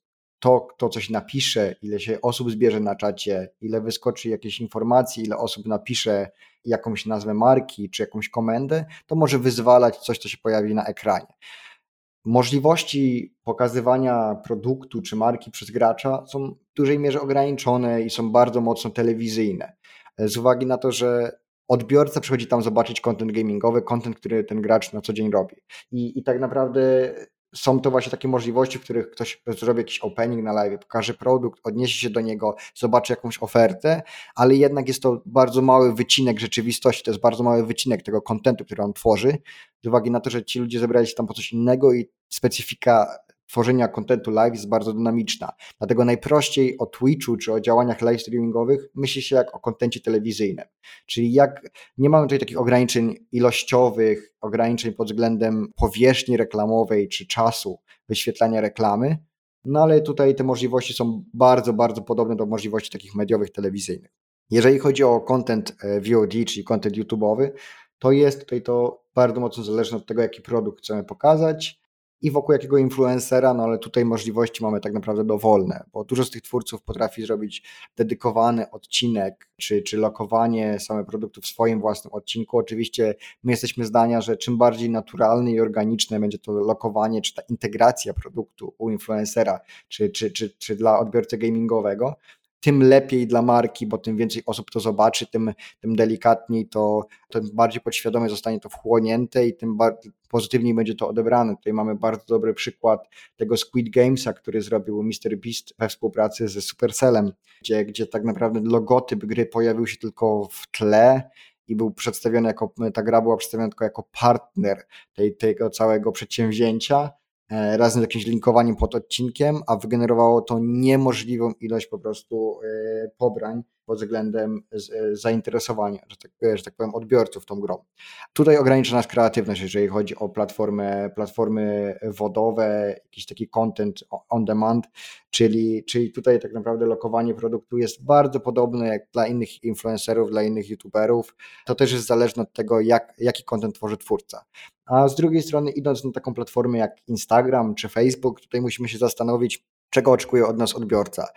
S2: to, kto coś napisze, ile się osób zbierze na czacie, ile wyskoczy jakieś informacji, ile osób napisze jakąś nazwę marki czy jakąś komendę, to może wyzwalać coś, co się pojawi na ekranie. Możliwości pokazywania produktu czy marki przez gracza są w dużej mierze ograniczone i są bardzo mocno telewizyjne. Z uwagi na to, że odbiorca przychodzi tam zobaczyć content gamingowy, content, który ten gracz na co dzień robi. I, i tak naprawdę są to właśnie takie możliwości, w których ktoś zrobi jakiś opening na live, pokaże produkt, odniesie się do niego, zobaczy jakąś ofertę, ale jednak jest to bardzo mały wycinek rzeczywistości, to jest bardzo mały wycinek tego kontentu, który on tworzy, z uwagi na to, że ci ludzie zebrali się tam po coś innego i specyfika tworzenia kontentu live jest bardzo dynamiczna. Dlatego najprościej o Twitchu czy o działaniach live streamingowych myśli się jak o kontencie telewizyjnym. Czyli jak nie mamy tutaj takich ograniczeń ilościowych, ograniczeń pod względem powierzchni reklamowej czy czasu wyświetlania reklamy, no ale tutaj te możliwości są bardzo, bardzo podobne do możliwości takich mediowych telewizyjnych. Jeżeli chodzi o content e, VOD, czyli content YouTube'owy, to jest tutaj to bardzo mocno zależne od tego, jaki produkt chcemy pokazać i wokół jakiego influencera, no ale tutaj możliwości mamy tak naprawdę dowolne, bo dużo z tych twórców potrafi zrobić dedykowany odcinek, czy, czy lokowanie samego produktu w swoim własnym odcinku. Oczywiście my jesteśmy zdania, że czym bardziej naturalne i organiczne będzie to lokowanie, czy ta integracja produktu u influencera, czy, czy, czy, czy dla odbiorcy gamingowego, tym lepiej dla marki, bo tym więcej osób to zobaczy, tym, tym delikatniej to, tym bardziej podświadomie zostanie to wchłonięte i tym pozytywniej będzie to odebrane. Tutaj mamy bardzo dobry przykład tego Squid Gamesa, który zrobił Mr. Beast we współpracy ze Supercellem, gdzie, gdzie tak naprawdę logotyp gry pojawił się tylko w tle i był przedstawiony jako, ta gra była przedstawiona tylko jako partner tej, tego całego przedsięwzięcia razem z jakimś linkowaniem pod odcinkiem, a wygenerowało to niemożliwą ilość po prostu e, pobrań pod względem zainteresowania, że tak, że tak powiem, odbiorców tą grą. Tutaj ogranicza nas kreatywność, jeżeli chodzi o platformy, platformy wodowe, jakiś taki content on demand, czyli, czyli tutaj tak naprawdę lokowanie produktu jest bardzo podobne jak dla innych influencerów, dla innych youtuberów. To też jest zależne od tego, jak, jaki content tworzy twórca. A z drugiej strony, idąc na taką platformę jak Instagram czy Facebook, tutaj musimy się zastanowić, czego oczekuje od nas odbiorca.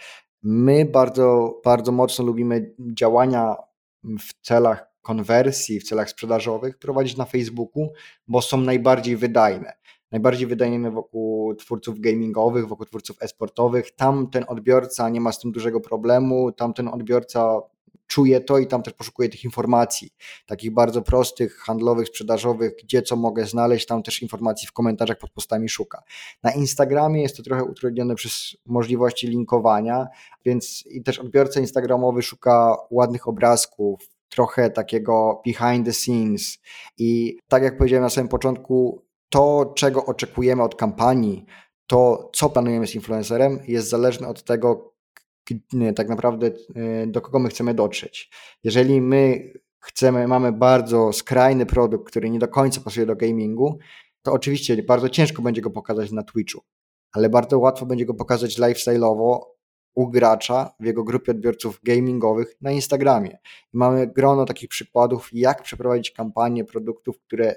S2: My bardzo, bardzo mocno lubimy działania w celach konwersji, w celach sprzedażowych prowadzić na Facebooku, bo są najbardziej wydajne. Najbardziej wydajne wokół twórców gamingowych, wokół twórców esportowych. Tam ten odbiorca nie ma z tym dużego problemu, tam ten odbiorca czuje to i tam też poszukuję tych informacji, takich bardzo prostych, handlowych, sprzedażowych, gdzie co mogę znaleźć, tam też informacji w komentarzach pod postami szuka. Na Instagramie jest to trochę utrudnione przez możliwości linkowania, więc i też odbiorca instagramowy szuka ładnych obrazków, trochę takiego behind the scenes i tak jak powiedziałem na samym początku, to czego oczekujemy od kampanii, to co planujemy z influencerem jest zależne od tego, tak naprawdę e, do kogo my chcemy dotrzeć. Jeżeli my chcemy, mamy bardzo skrajny produkt, który nie do końca pasuje do gamingu, to oczywiście bardzo ciężko będzie go pokazać na Twitchu, ale bardzo łatwo będzie go pokazać lifestyle'owo u gracza w jego grupie odbiorców gamingowych na Instagramie. Mamy grono takich przykładów, jak przeprowadzić kampanię produktów, które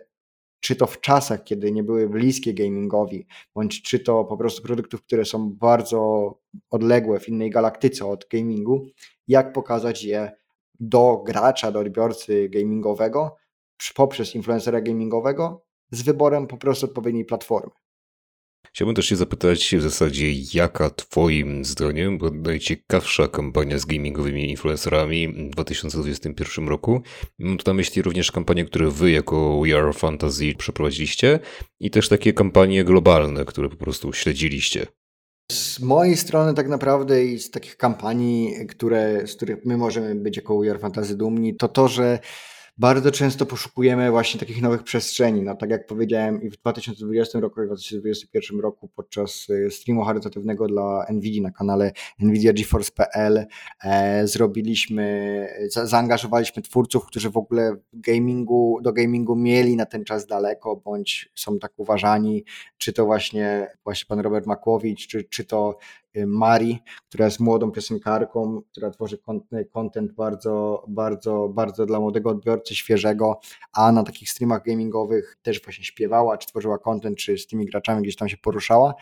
S2: czy to w czasach, kiedy nie były bliskie gamingowi, bądź czy to po prostu produktów, które są bardzo odległe w innej galaktyce od gamingu, jak pokazać je do gracza, do odbiorcy gamingowego poprzez influencera gamingowego z wyborem po prostu odpowiedniej platformy.
S1: Chciałbym też się zapytać w zasadzie, jaka Twoim zdaniem była najciekawsza kampania z gamingowymi influencerami w 2021 roku? Mam tu na myśli również kampanie, które Wy jako We Are Fantasy przeprowadziliście i też takie kampanie globalne, które po prostu śledziliście.
S2: Z mojej strony tak naprawdę i z takich kampanii, które, z których my możemy być jako We Are Fantasy dumni, to to, że bardzo często poszukujemy właśnie takich nowych przestrzeni. No, tak jak powiedziałem i w 2020 roku i w 2021 roku podczas y, streamu charytatywnego dla NVIDIA na kanale NVIDIA GeForce.pl e, zrobiliśmy, za, zaangażowaliśmy twórców, którzy w ogóle gamingu, do gamingu mieli na ten czas daleko, bądź są tak uważani, czy to właśnie, właśnie pan Robert Makłowicz, czy, czy to Mari, która jest młodą piosenkarką, która tworzy content bardzo, bardzo, bardzo dla młodego odbiorcy, świeżego, a na takich streamach gamingowych też właśnie śpiewała, czy tworzyła content, czy z tymi graczami gdzieś tam się poruszała.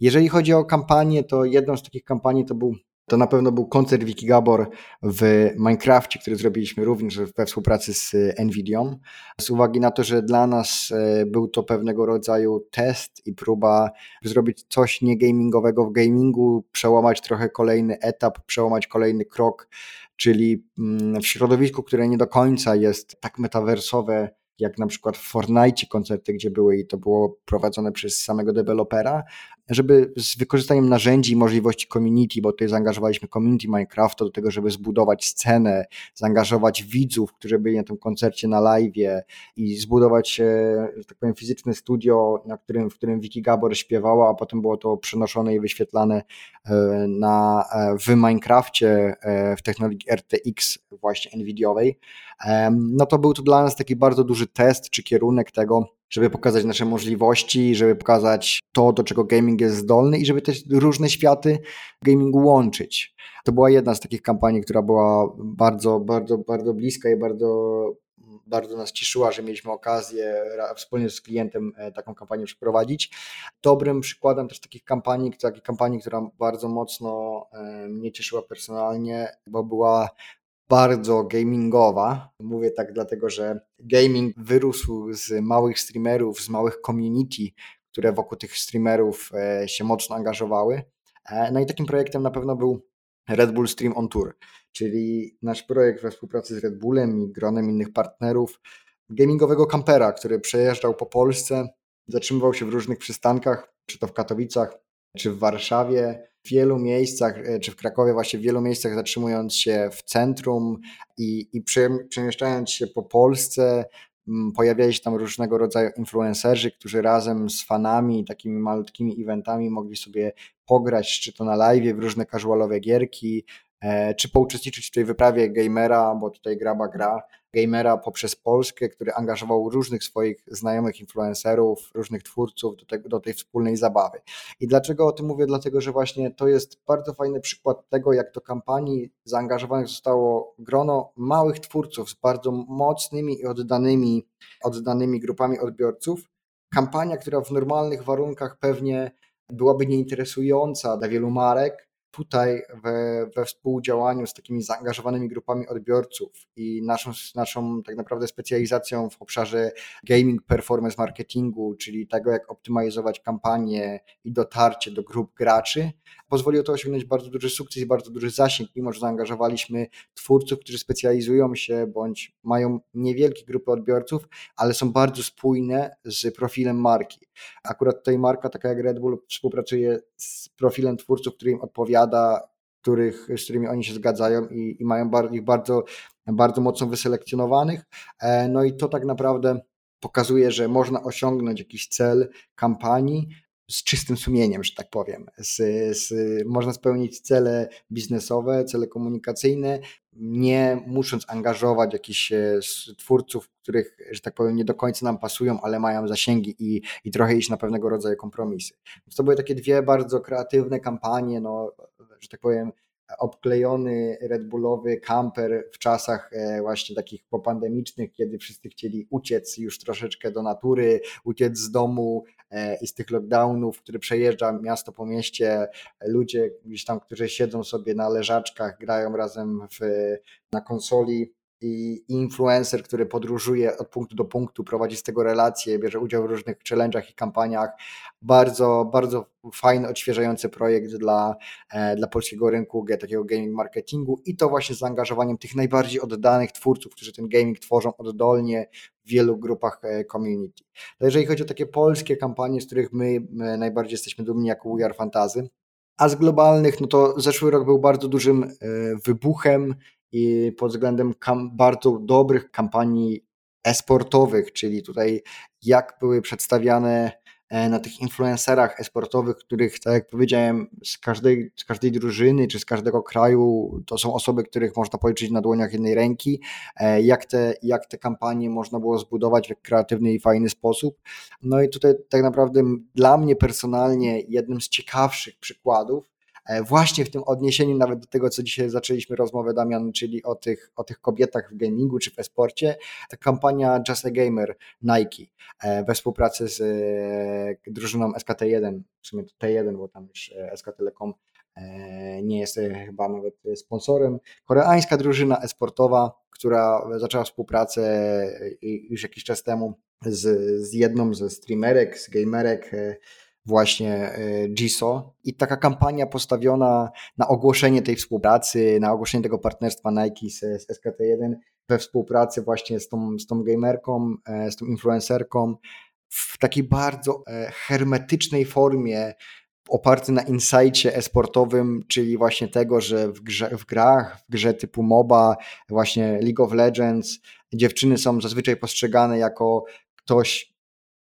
S2: Jeżeli chodzi o kampanię, to jedną z takich kampanii to był to na pewno był koncert Wiki Gabor w Minecrafcie, który zrobiliśmy również we współpracy z Nvidią. Z uwagi na to, że dla nas e, był to pewnego rodzaju test i próba zrobić coś nie gamingowego w gamingu, przełamać trochę kolejny etap, przełamać kolejny krok, czyli mm, w środowisku, które nie do końca jest tak metaversowe, jak na przykład w Fortnite koncerty, gdzie były i to było prowadzone przez samego dewelopera, żeby z wykorzystaniem narzędzi i możliwości community, bo tutaj zaangażowaliśmy community Minecrafta do tego, żeby zbudować scenę, zaangażować widzów, którzy byli na tym koncercie na live i zbudować, że tak powiem, fizyczne studio, na którym, w którym Wiki Gabor śpiewała, a potem było to przenoszone i wyświetlane e, na, e, w Minecrafcie e, w technologii RTX właśnie NVIDIOwej, no to był to dla nas taki bardzo duży test czy kierunek tego, żeby pokazać nasze możliwości, żeby pokazać to, do czego gaming jest zdolny i żeby też różne światy gamingu łączyć. To była jedna z takich kampanii, która była bardzo, bardzo, bardzo bliska i bardzo, bardzo nas cieszyła, że mieliśmy okazję wspólnie z klientem e, taką kampanię przeprowadzić. Dobrym przykładem też takich kampanii, takiej kampanii, która bardzo mocno e, mnie cieszyła personalnie, bo była bardzo gamingowa. Mówię tak dlatego, że gaming wyrósł z małych streamerów, z małych community, które wokół tych streamerów e, się mocno angażowały. E, no i takim projektem na pewno był Red Bull Stream on Tour, czyli nasz projekt we współpracy z Red Bullem i gronem innych partnerów gamingowego kampera, który przejeżdżał po Polsce, zatrzymywał się w różnych przystankach, czy to w Katowicach, czy w Warszawie, w wielu miejscach, e, czy w Krakowie, właśnie w wielu miejscach zatrzymując się w centrum i, i przemieszczając się po Polsce, pojawiali się tam różnego rodzaju influencerzy, którzy razem z fanami, takimi malutkimi eventami mogli sobie pograć, czy to na live, w różne casualowe gierki, czy pouczestniczyć w tej wyprawie gamera, bo tutaj graba gra, gamera poprzez Polskę, który angażował różnych swoich znajomych influencerów, różnych twórców do, do tej wspólnej zabawy. I dlaczego o tym mówię? Dlatego, że właśnie to jest bardzo fajny przykład tego, jak do kampanii zaangażowanych zostało grono małych twórców z bardzo mocnymi i oddanymi, oddanymi grupami odbiorców. Kampania, która w normalnych warunkach pewnie byłaby nieinteresująca dla wielu marek, tutaj we, we współdziałaniu z takimi zaangażowanymi grupami odbiorców i naszą, naszą tak naprawdę specjalizacją w obszarze gaming performance marketingu, czyli tego, jak optymalizować kampanię i dotarcie do grup graczy, pozwoliło to osiągnąć bardzo duży sukces i bardzo duży zasięg, mimo że zaangażowaliśmy twórców, którzy specjalizują się bądź mają niewielkie grupy odbiorców, ale są bardzo spójne z profilem marki. Akurat tutaj marka, taka jak Red Bull, współpracuje z profilem twórców, który im odpowiada, których, z którymi oni się zgadzają i, i mają ich bardzo, bardzo mocno wyselekcjonowanych. E, no i to tak naprawdę pokazuje, że można osiągnąć jakiś cel kampanii, z czystym sumieniem, że tak powiem. Z, z, można spełnić cele biznesowe, cele komunikacyjne, nie musząc angażować jakichś e, twórców, których, że tak powiem, nie do końca nam pasują, ale mają zasięgi i, i trochę iść na pewnego rodzaju kompromisy. Więc to były takie dwie bardzo kreatywne kampanie, no, że tak powiem, obklejony Red Bullowy camper w czasach e, właśnie takich popandemicznych, kiedy wszyscy chcieli uciec już troszeczkę do natury, uciec z domu e, i z tych lockdownów, który przejeżdża miasto po mieście, ludzie gdzieś tam, którzy siedzą sobie na leżaczkach, grają razem w, na konsoli i influencer, który podróżuje od punktu do punktu, prowadzi z tego relacje, bierze udział w różnych challenge'ach i kampaniach. Bardzo, bardzo fajny, odświeżający projekt dla, e, dla polskiego rynku takiego gaming marketingu i to właśnie z zaangażowaniem tych najbardziej oddanych twórców, którzy ten gaming tworzą oddolnie w wielu grupach e, community. To jeżeli chodzi o takie polskie kampanie, z których my najbardziej jesteśmy dumni jako We Are Fantazy, a z globalnych, no to zeszły rok był bardzo dużym e, wybuchem i pod względem bardzo dobrych kampanii esportowych, czyli tutaj jak były przedstawiane e, na tych influencerach esportowych, których, tak jak powiedziałem, z każdej, z każdej drużyny czy z każdego kraju to są osoby, których można policzyć na dłoniach jednej ręki, e, jak te, jak te kampanie można było zbudować w kreatywny i fajny sposób. No i tutaj tak naprawdę dla mnie personalnie jednym z ciekawszych przykładów właśnie w tym odniesieniu nawet do tego, co dzisiaj zaczęliśmy rozmowę, Damian, czyli o tych, o tych kobietach w gamingu czy w esporcie, ta kampania Just a Gamer Nike e, we współpracy z e, drużyną SKT1, w sumie to T1, bo tam już SK Telekom nie jest chyba nawet sponsorem. Koreańska drużyna esportowa, która zaczęła współpracę już jakiś czas temu z, z jedną ze streamerek, z gamerek właśnie e, GISO i taka kampania postawiona na ogłoszenie tej współpracy, na ogłoszenie tego partnerstwa Nike z, z SKT1 we współpracy właśnie z tą, z tą gamerką, e, z tą influencerką w takiej bardzo e, hermetycznej formie, oparty na insajcie esportowym, czyli właśnie tego, że w, grze, w grach, w grze typu MOBA, właśnie League of Legends, dziewczyny są zazwyczaj postrzegane jako ktoś,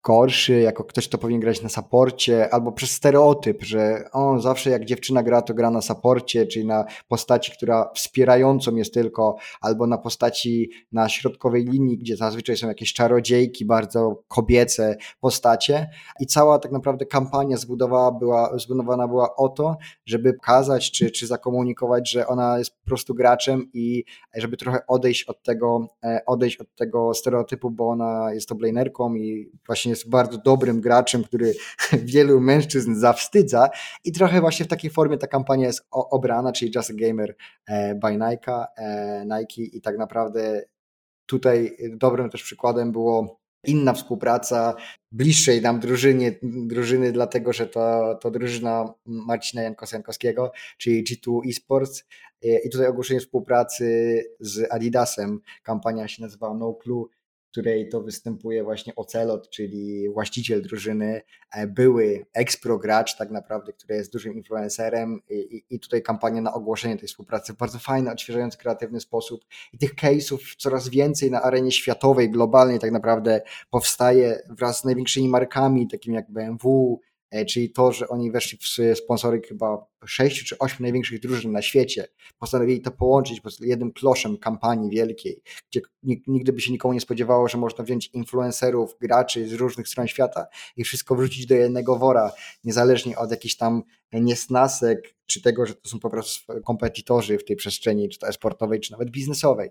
S2: gorszy, jako ktoś, kto powinien grać na saporcie, albo przez stereotyp, że on zawsze jak dziewczyna gra, to gra na saporcie, czyli na postaci, która wspierającą jest tylko, albo na postaci na środkowej linii, gdzie zazwyczaj są jakieś czarodziejki, bardzo kobiece postacie. I cała tak naprawdę kampania zbudowała była, zbudowana była o to, żeby pokazać, czy, czy zakomunikować, że ona jest po prostu graczem i żeby trochę odejść od tego, e, odejść od tego stereotypu, bo ona jest to blanerką i właśnie jest bardzo dobrym graczem, który wielu mężczyzn zawstydza. I trochę właśnie w takiej formie ta kampania jest obrana, czyli Just a Gamer e, by Nike, e, Nike. I tak naprawdę tutaj dobrym też przykładem było inna współpraca bliższej nam drużynie, drużyny, dlatego że to, to drużyna Marcina Jankos-Jankowskiego, czyli G2 Esports. E, i tutaj ogłoszenie współpracy z Adidasem. Kampania się nazywa No Clue której to występuje właśnie Ocelot, czyli właściciel drużyny, e, były ekspro gracz tak naprawdę, który jest dużym influencerem i, i tutaj kampania na ogłoszenie tej współpracy w bardzo fajny, odświeżający, kreatywny sposób. I tych case'ów coraz więcej na arenie światowej, globalnej tak naprawdę powstaje wraz z największymi markami, takimi jak BMW, czyli to, że oni weszli w sponsory chyba sześciu czy ośmiu największych drużyn na świecie, postanowili to połączyć po jednym kloszem kampanii wielkiej, gdzie nigdy by się nikomu nie spodziewało, że można wziąć influencerów, graczy z różnych stron świata i wszystko wrzucić do jednego wora, niezależnie od jakichś tam niesnasek, czy tego, że to są po prostu kompetitorzy w tej przestrzeni, czy to sportowej, czy nawet biznesowej.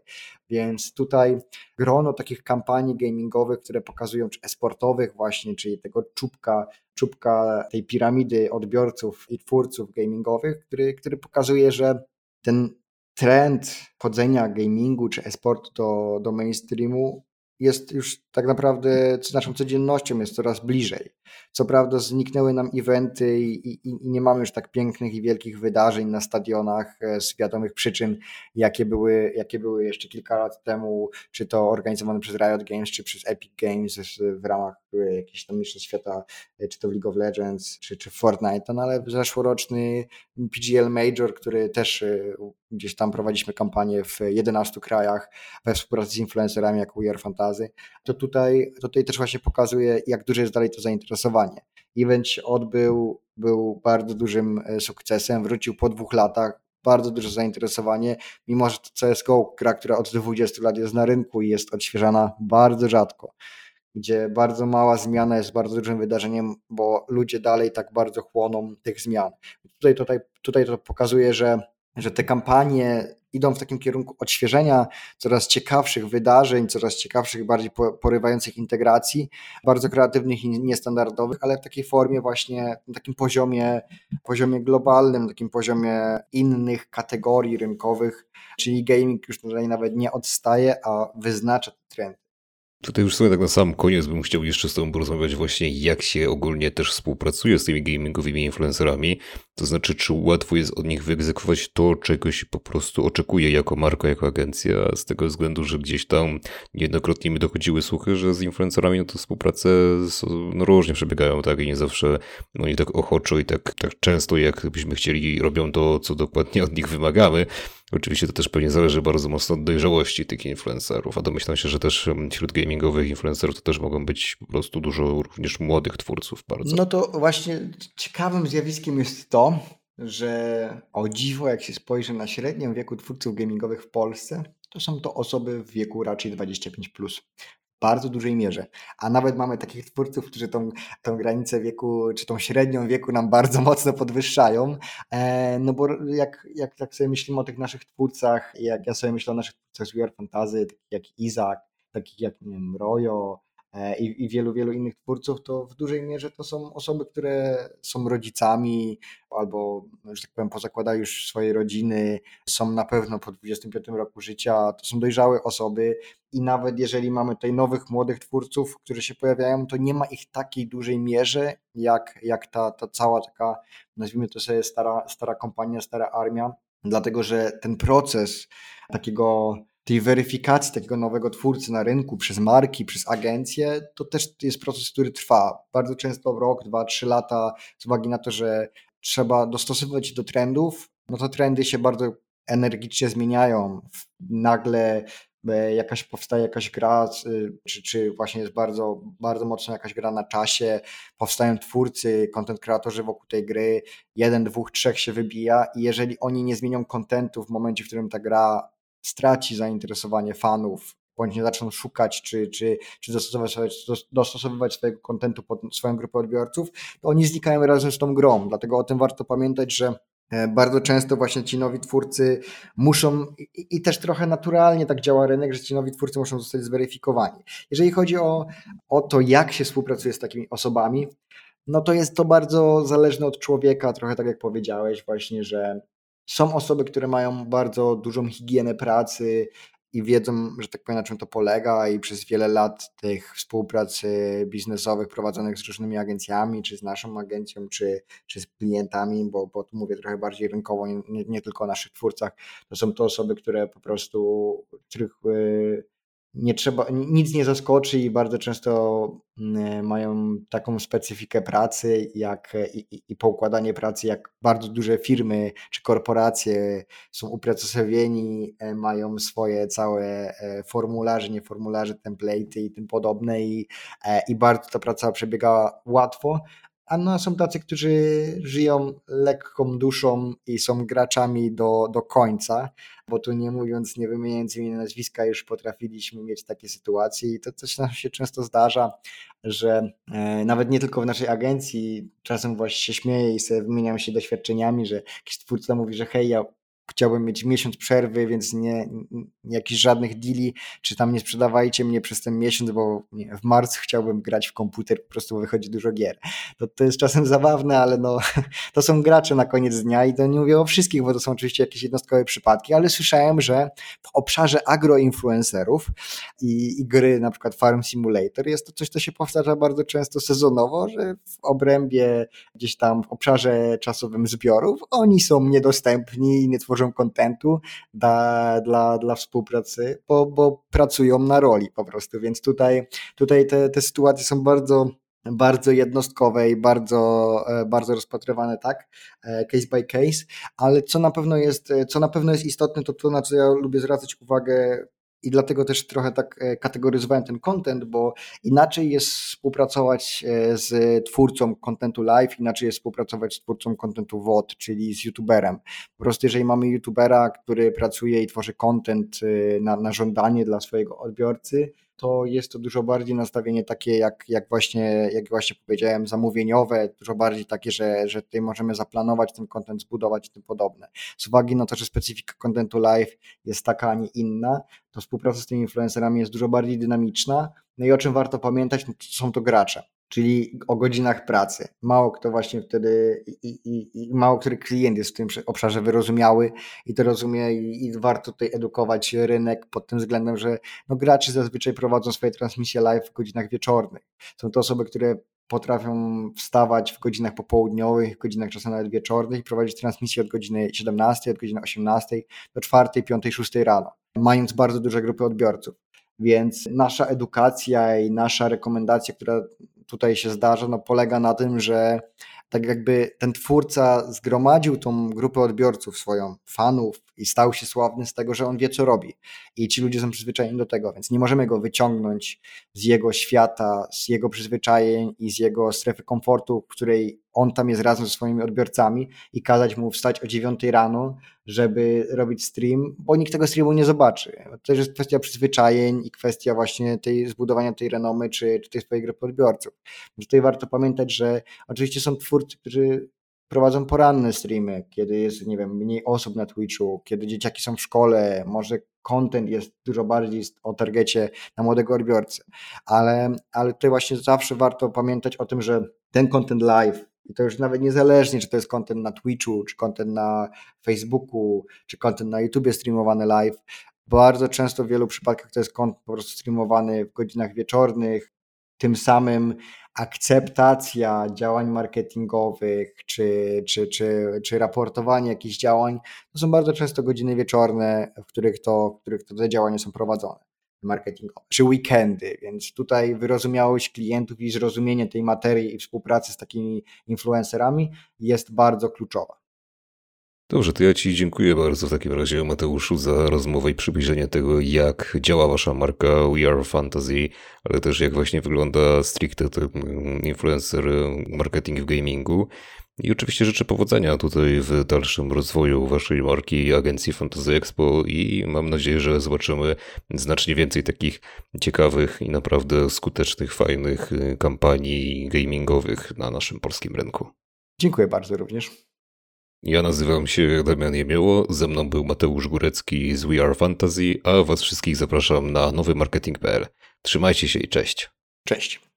S2: Więc tutaj grono takich kampanii gamingowych, które pokazują, czy esportowych właśnie, czyli tego czubka, czubka tej piramidy odbiorców i twórców gamingowych, który, który pokazuje, że ten trend chodzenia gamingu czy esportu do, do mainstreamu jest już tak naprawdę naszą codziennością, jest coraz bliżej. Co prawda zniknęły nam eventy i, i, i, nie mamy już tak pięknych i wielkich wydarzeń na stadionach e, z wiadomych przyczyn, jakie były, jakie były jeszcze kilka lat temu, czy to organizowane przez Riot Games, czy przez Epic Games w ramach e, jakichś tam mistrzostw świata, e, czy to League of Legends, czy, czy Fortnite, no ale zeszłoroczny PGL Major, który też gdzieś tam prowadziliśmy kampanię w 11 krajach we współpracy z influencerami jak We Are Fantasy, to tutaj, to tutaj też właśnie pokazuje, jak duże jest dalej to zainteresowanie. Event się odbył, był bardzo dużym e, sukcesem, wrócił po dwóch latach, bardzo duże zainteresowanie, mimo że to CSGO, gra, która od 20 lat jest na rynku i jest odświeżana bardzo rzadko, gdzie bardzo mała zmiana jest bardzo dużym wydarzeniem, bo ludzie dalej tak bardzo chłoną tych zmian. Tutaj, tutaj, tutaj to pokazuje, że że te kampanie idą w takim kierunku odświeżenia coraz ciekawszych wydarzeń, coraz ciekawszych, bardziej porywających integracji, bardzo kreatywnych i niestandardowych, ale w takiej formie właśnie, na takim poziomie, poziomie globalnym, takim poziomie innych kategorii rynkowych, czyli gaming już tutaj nawet nie odstaje, a wyznacza trend.
S1: Tutaj już sobie tak na sam koniec bym chciał jeszcze z Tobą porozmawiać właśnie, jak się ogólnie też współpracuje z tymi gamingowymi influencerami. To znaczy, czy łatwo jest od nich wyegzekwować to, czego się po prostu oczekuje jako marka, jako agencja, z tego względu, że gdzieś tam niejednokrotnie mi dochodziły słuchy, że z influencerami no to współprace no, różnie przebiegają, tak, i nie zawsze oni tak ochoczo i tak, tak często, jak byśmy chcieli, robią to, co dokładnie od nich wymagamy. Oczywiście to też pewnie zależy bardzo mocno od dojrzałości tych influencerów, a domyślam się, że też wśród gamingowych influencerów to też mogą być po prostu dużo również młodych twórców bardzo.
S2: No to właśnie ciekawym zjawiskiem jest to, że o dziwo, jak się spojrzy na średnią wieku twórców gamingowych w Polsce, to są to osoby w wieku raczej 25. Plus bardzo dużej mierze. A nawet mamy takich twórców, którzy tą, tą granicę wieku, czy tą średnią wieku nam bardzo mocno podwyższają. E, no bo jak, jak tak sobie myślimy o tych naszych twórcach, jak ja sobie myślę o naszych twórcach z VR Fantasy, takich jak Izak, takich jak nie wiem, Rojo, i, i wielu, wielu innych twórców, to w dużej mierze to są osoby, które są rodzicami albo, że tak powiem, pozakładają już swoje rodziny, są na pewno po 25 roku życia, to są dojrzałe osoby i nawet jeżeli mamy tutaj nowych, młodych twórców, którzy się pojawiają, to nie ma ich takiej dużej mierze, jak, jak ta, ta cała taka, nazwijmy to sobie, stara, stara kompania, stara armia, dlatego że ten proces takiego tej weryfikacji takiego nowego twórcy na rynku przez marki, przez agencje, to też jest proces, który trwa bardzo często w rok, dwa, trzy lata, z uwagi na to, że trzeba dostosowywać się do trendów, no to trendy się bardzo energicznie zmieniają. Nagle e, jakaś powstaje jakaś gra, czy, czy właśnie jest bardzo, bardzo mocno jakaś gra na czasie, powstają twórcy, content kreatorzy wokół tej gry, jeden, dwóch, trzech się wybija i jeżeli oni nie zmienią kontentu w momencie, w którym ta gra straci zainteresowanie fanów, bądź nie zaczną szukać, czy, czy, czy dostosowywać, dostosowywać swojego kontentu pod swoją grupę odbiorców, to oni znikają razem z tą grą. Dlatego o tym warto pamiętać, że e, bardzo często właśnie ci nowi twórcy muszą, i, i, też trochę naturalnie tak działa rynek, że ci nowi twórcy muszą zostać zweryfikowani. Jeżeli chodzi o, o to, jak się współpracuje z takimi osobami, no to jest to bardzo zależne od człowieka, trochę tak jak powiedziałeś właśnie, że są osoby, które mają bardzo dużą higienę pracy i wiedzą, że tak powiem, na czym to polega, i przez wiele lat tych współprac biznesowych prowadzonych z różnymi agencjami, czy z naszą agencją, czy, czy z klientami, bo, bo tu mówię trochę bardziej rynkowo, nie, nie tylko o naszych twórcach, to są to osoby, które po prostu, których y, nie trzeba, nic nie zaskoczy i bardzo często mm, mają taką specyfikę pracy jak, i, i poukładanie pracy, jak bardzo duże firmy czy korporacje są uprocesowieni, e, mają swoje całe e, formularze, nie formularze, template'y i tym podobne i, e, i bardzo ta praca przebiega łatwo, a no, są tacy, którzy żyją lekką duszą i są graczami do, do końca, bo tu nie mówiąc, nie wymieniając imienia nazwiska, już potrafiliśmy mieć takie sytuacje i to coś nam się często zdarza, że e, nawet nie tylko w naszej agencji, czasem właśnie się śmieję i sobie wymieniam się doświadczeniami, że jakiś twórca mówi, że hej, ja chciałbym mieć miesiąc przerwy, więc nie, nie jakichś żadnych deali, czy tam nie sprzedawajcie mnie przez ten miesiąc, bo nie, w marcu chciałbym grać w komputer, po prostu wychodzi dużo gier. To, to jest czasem zabawne, ale no, to są gracze na koniec dnia i to nie mówię o wszystkich, bo to są oczywiście jakieś jednostkowe przypadki, ale słyszałem, że w obszarze agroinfluencerów i, i gry na przykład Farm Simulator jest to coś, co się powtarza bardzo często sezonowo, że w obrębie gdzieś tam w obszarze czasowym zbiorów oni są niedostępni i nie tworzą kontentu dla, dla, dla współpracy, bo, bo pracują na roli po prostu, więc tutaj, tutaj te, te sytuacje są bardzo bardzo jednostkowe i bardzo, e, bardzo rozpatrywane tak, e, case by case, ale co na pewno jest, co na pewno jest istotne, to to, na co ja lubię zwracać uwagę i dlatego też trochę tak e, kategoryzowałem ten content, bo inaczej jest współpracować e, z twórcą contentu live, inaczej jest współpracować z twórcą contentu VOD, czyli z youtuberem. Po prostu jeżeli mamy youtubera, który pracuje i tworzy content e, na, na żądanie dla swojego odbiorcy, to jest to dużo bardziej nastawienie takie, jak, jak, właśnie, jak właśnie powiedziałem, zamówieniowe, dużo bardziej takie, że, że tutaj możemy zaplanować ten content, zbudować i tym podobne. Z uwagi na to, że specyfika contentu live jest taka, a nie inna, to współpraca z tymi influencerami jest dużo bardziej dynamiczna. No i o czym warto pamiętać, no to są to gracze czyli o godzinach pracy. Mało kto właśnie wtedy i, i, i, mało który klient jest w tym obszarze wyrozumiały i to rozumie i, i, warto tutaj edukować rynek pod tym względem, że no gracze zazwyczaj prowadzą swoje transmisje live w godzinach wieczornych. Są to osoby, które potrafią wstawać w godzinach popołudniowych, godzinach czasem nawet wieczornych i prowadzić transmisję od godziny 17, od godziny 18 do 4, 5, 6 rano, mając bardzo duże grupy odbiorców. Więc nasza edukacja i nasza rekomendacja, która tutaj się zdarza, no polega na tym, że tak jakby ten twórca zgromadził tą grupę odbiorców swoją, fanów i stał się sławny z tego, że on wie co robi. I ci ludzie są przyzwyczajeni do tego, więc nie możemy go wyciągnąć z jego świata, z jego przyzwyczajeń i z jego strefy komfortu, w której on tam jest razem ze swoimi odbiorcami i kazać mu wstać o 9 rano, żeby robić stream, bo nikt tego streamu nie zobaczy. To też jest kwestia przyzwyczajeń i kwestia właśnie tej zbudowania tej renomy czy, czy tej swojej grupy odbiorców. Tutaj warto pamiętać, że oczywiście są twórcy, którzy prowadzą poranne streamy, kiedy jest, nie wiem, mniej osób na Twitchu, kiedy dzieciaki są w szkole, może content jest dużo bardziej o targecie na młodego odbiorcę, ale, ale tutaj właśnie zawsze warto pamiętać o tym, że ten content live i to już nawet niezależnie, czy to jest content na Twitchu, czy content na Facebooku, czy content na YouTubie streamowany live. Bardzo często w wielu przypadkach to jest content po prostu streamowany w godzinach wieczornych. Tym samym akceptacja działań marketingowych, czy, czy, czy, czy raportowanie jakichś działań, to są bardzo często godziny wieczorne, w których to, w których to te działania są prowadzone marketingowe, czy weekendy, więc tutaj wyrozumiałość klientów i zrozumienie tej materii i współpracy z takimi influencerami jest bardzo kluczowa.
S1: Dobrze, to ja Ci dziękuję bardzo w takim razie, Mateuszu, za rozmowę i przybliżenie tego, jak działa Wasza marka We Are Fantasy, ale też jak właśnie wygląda stricte ten influencer marketing w gamingu. I oczywiście życzę powodzenia tutaj w dalszym rozwoju waszej marki agencji Fantasy Expo i mam nadzieję, że zobaczymy znacznie więcej takich ciekawych i naprawdę skutecznych, fajnych kampanii gamingowych na naszym polskim rynku.
S2: Dziękuję bardzo również.
S1: Ja nazywam się Damian Jemioło, ze mną był Mateusz Górecki z We Are Fantasy, a was wszystkich zapraszam na nowymarketing.pl. Trzymajcie się i cześć.
S2: Cześć.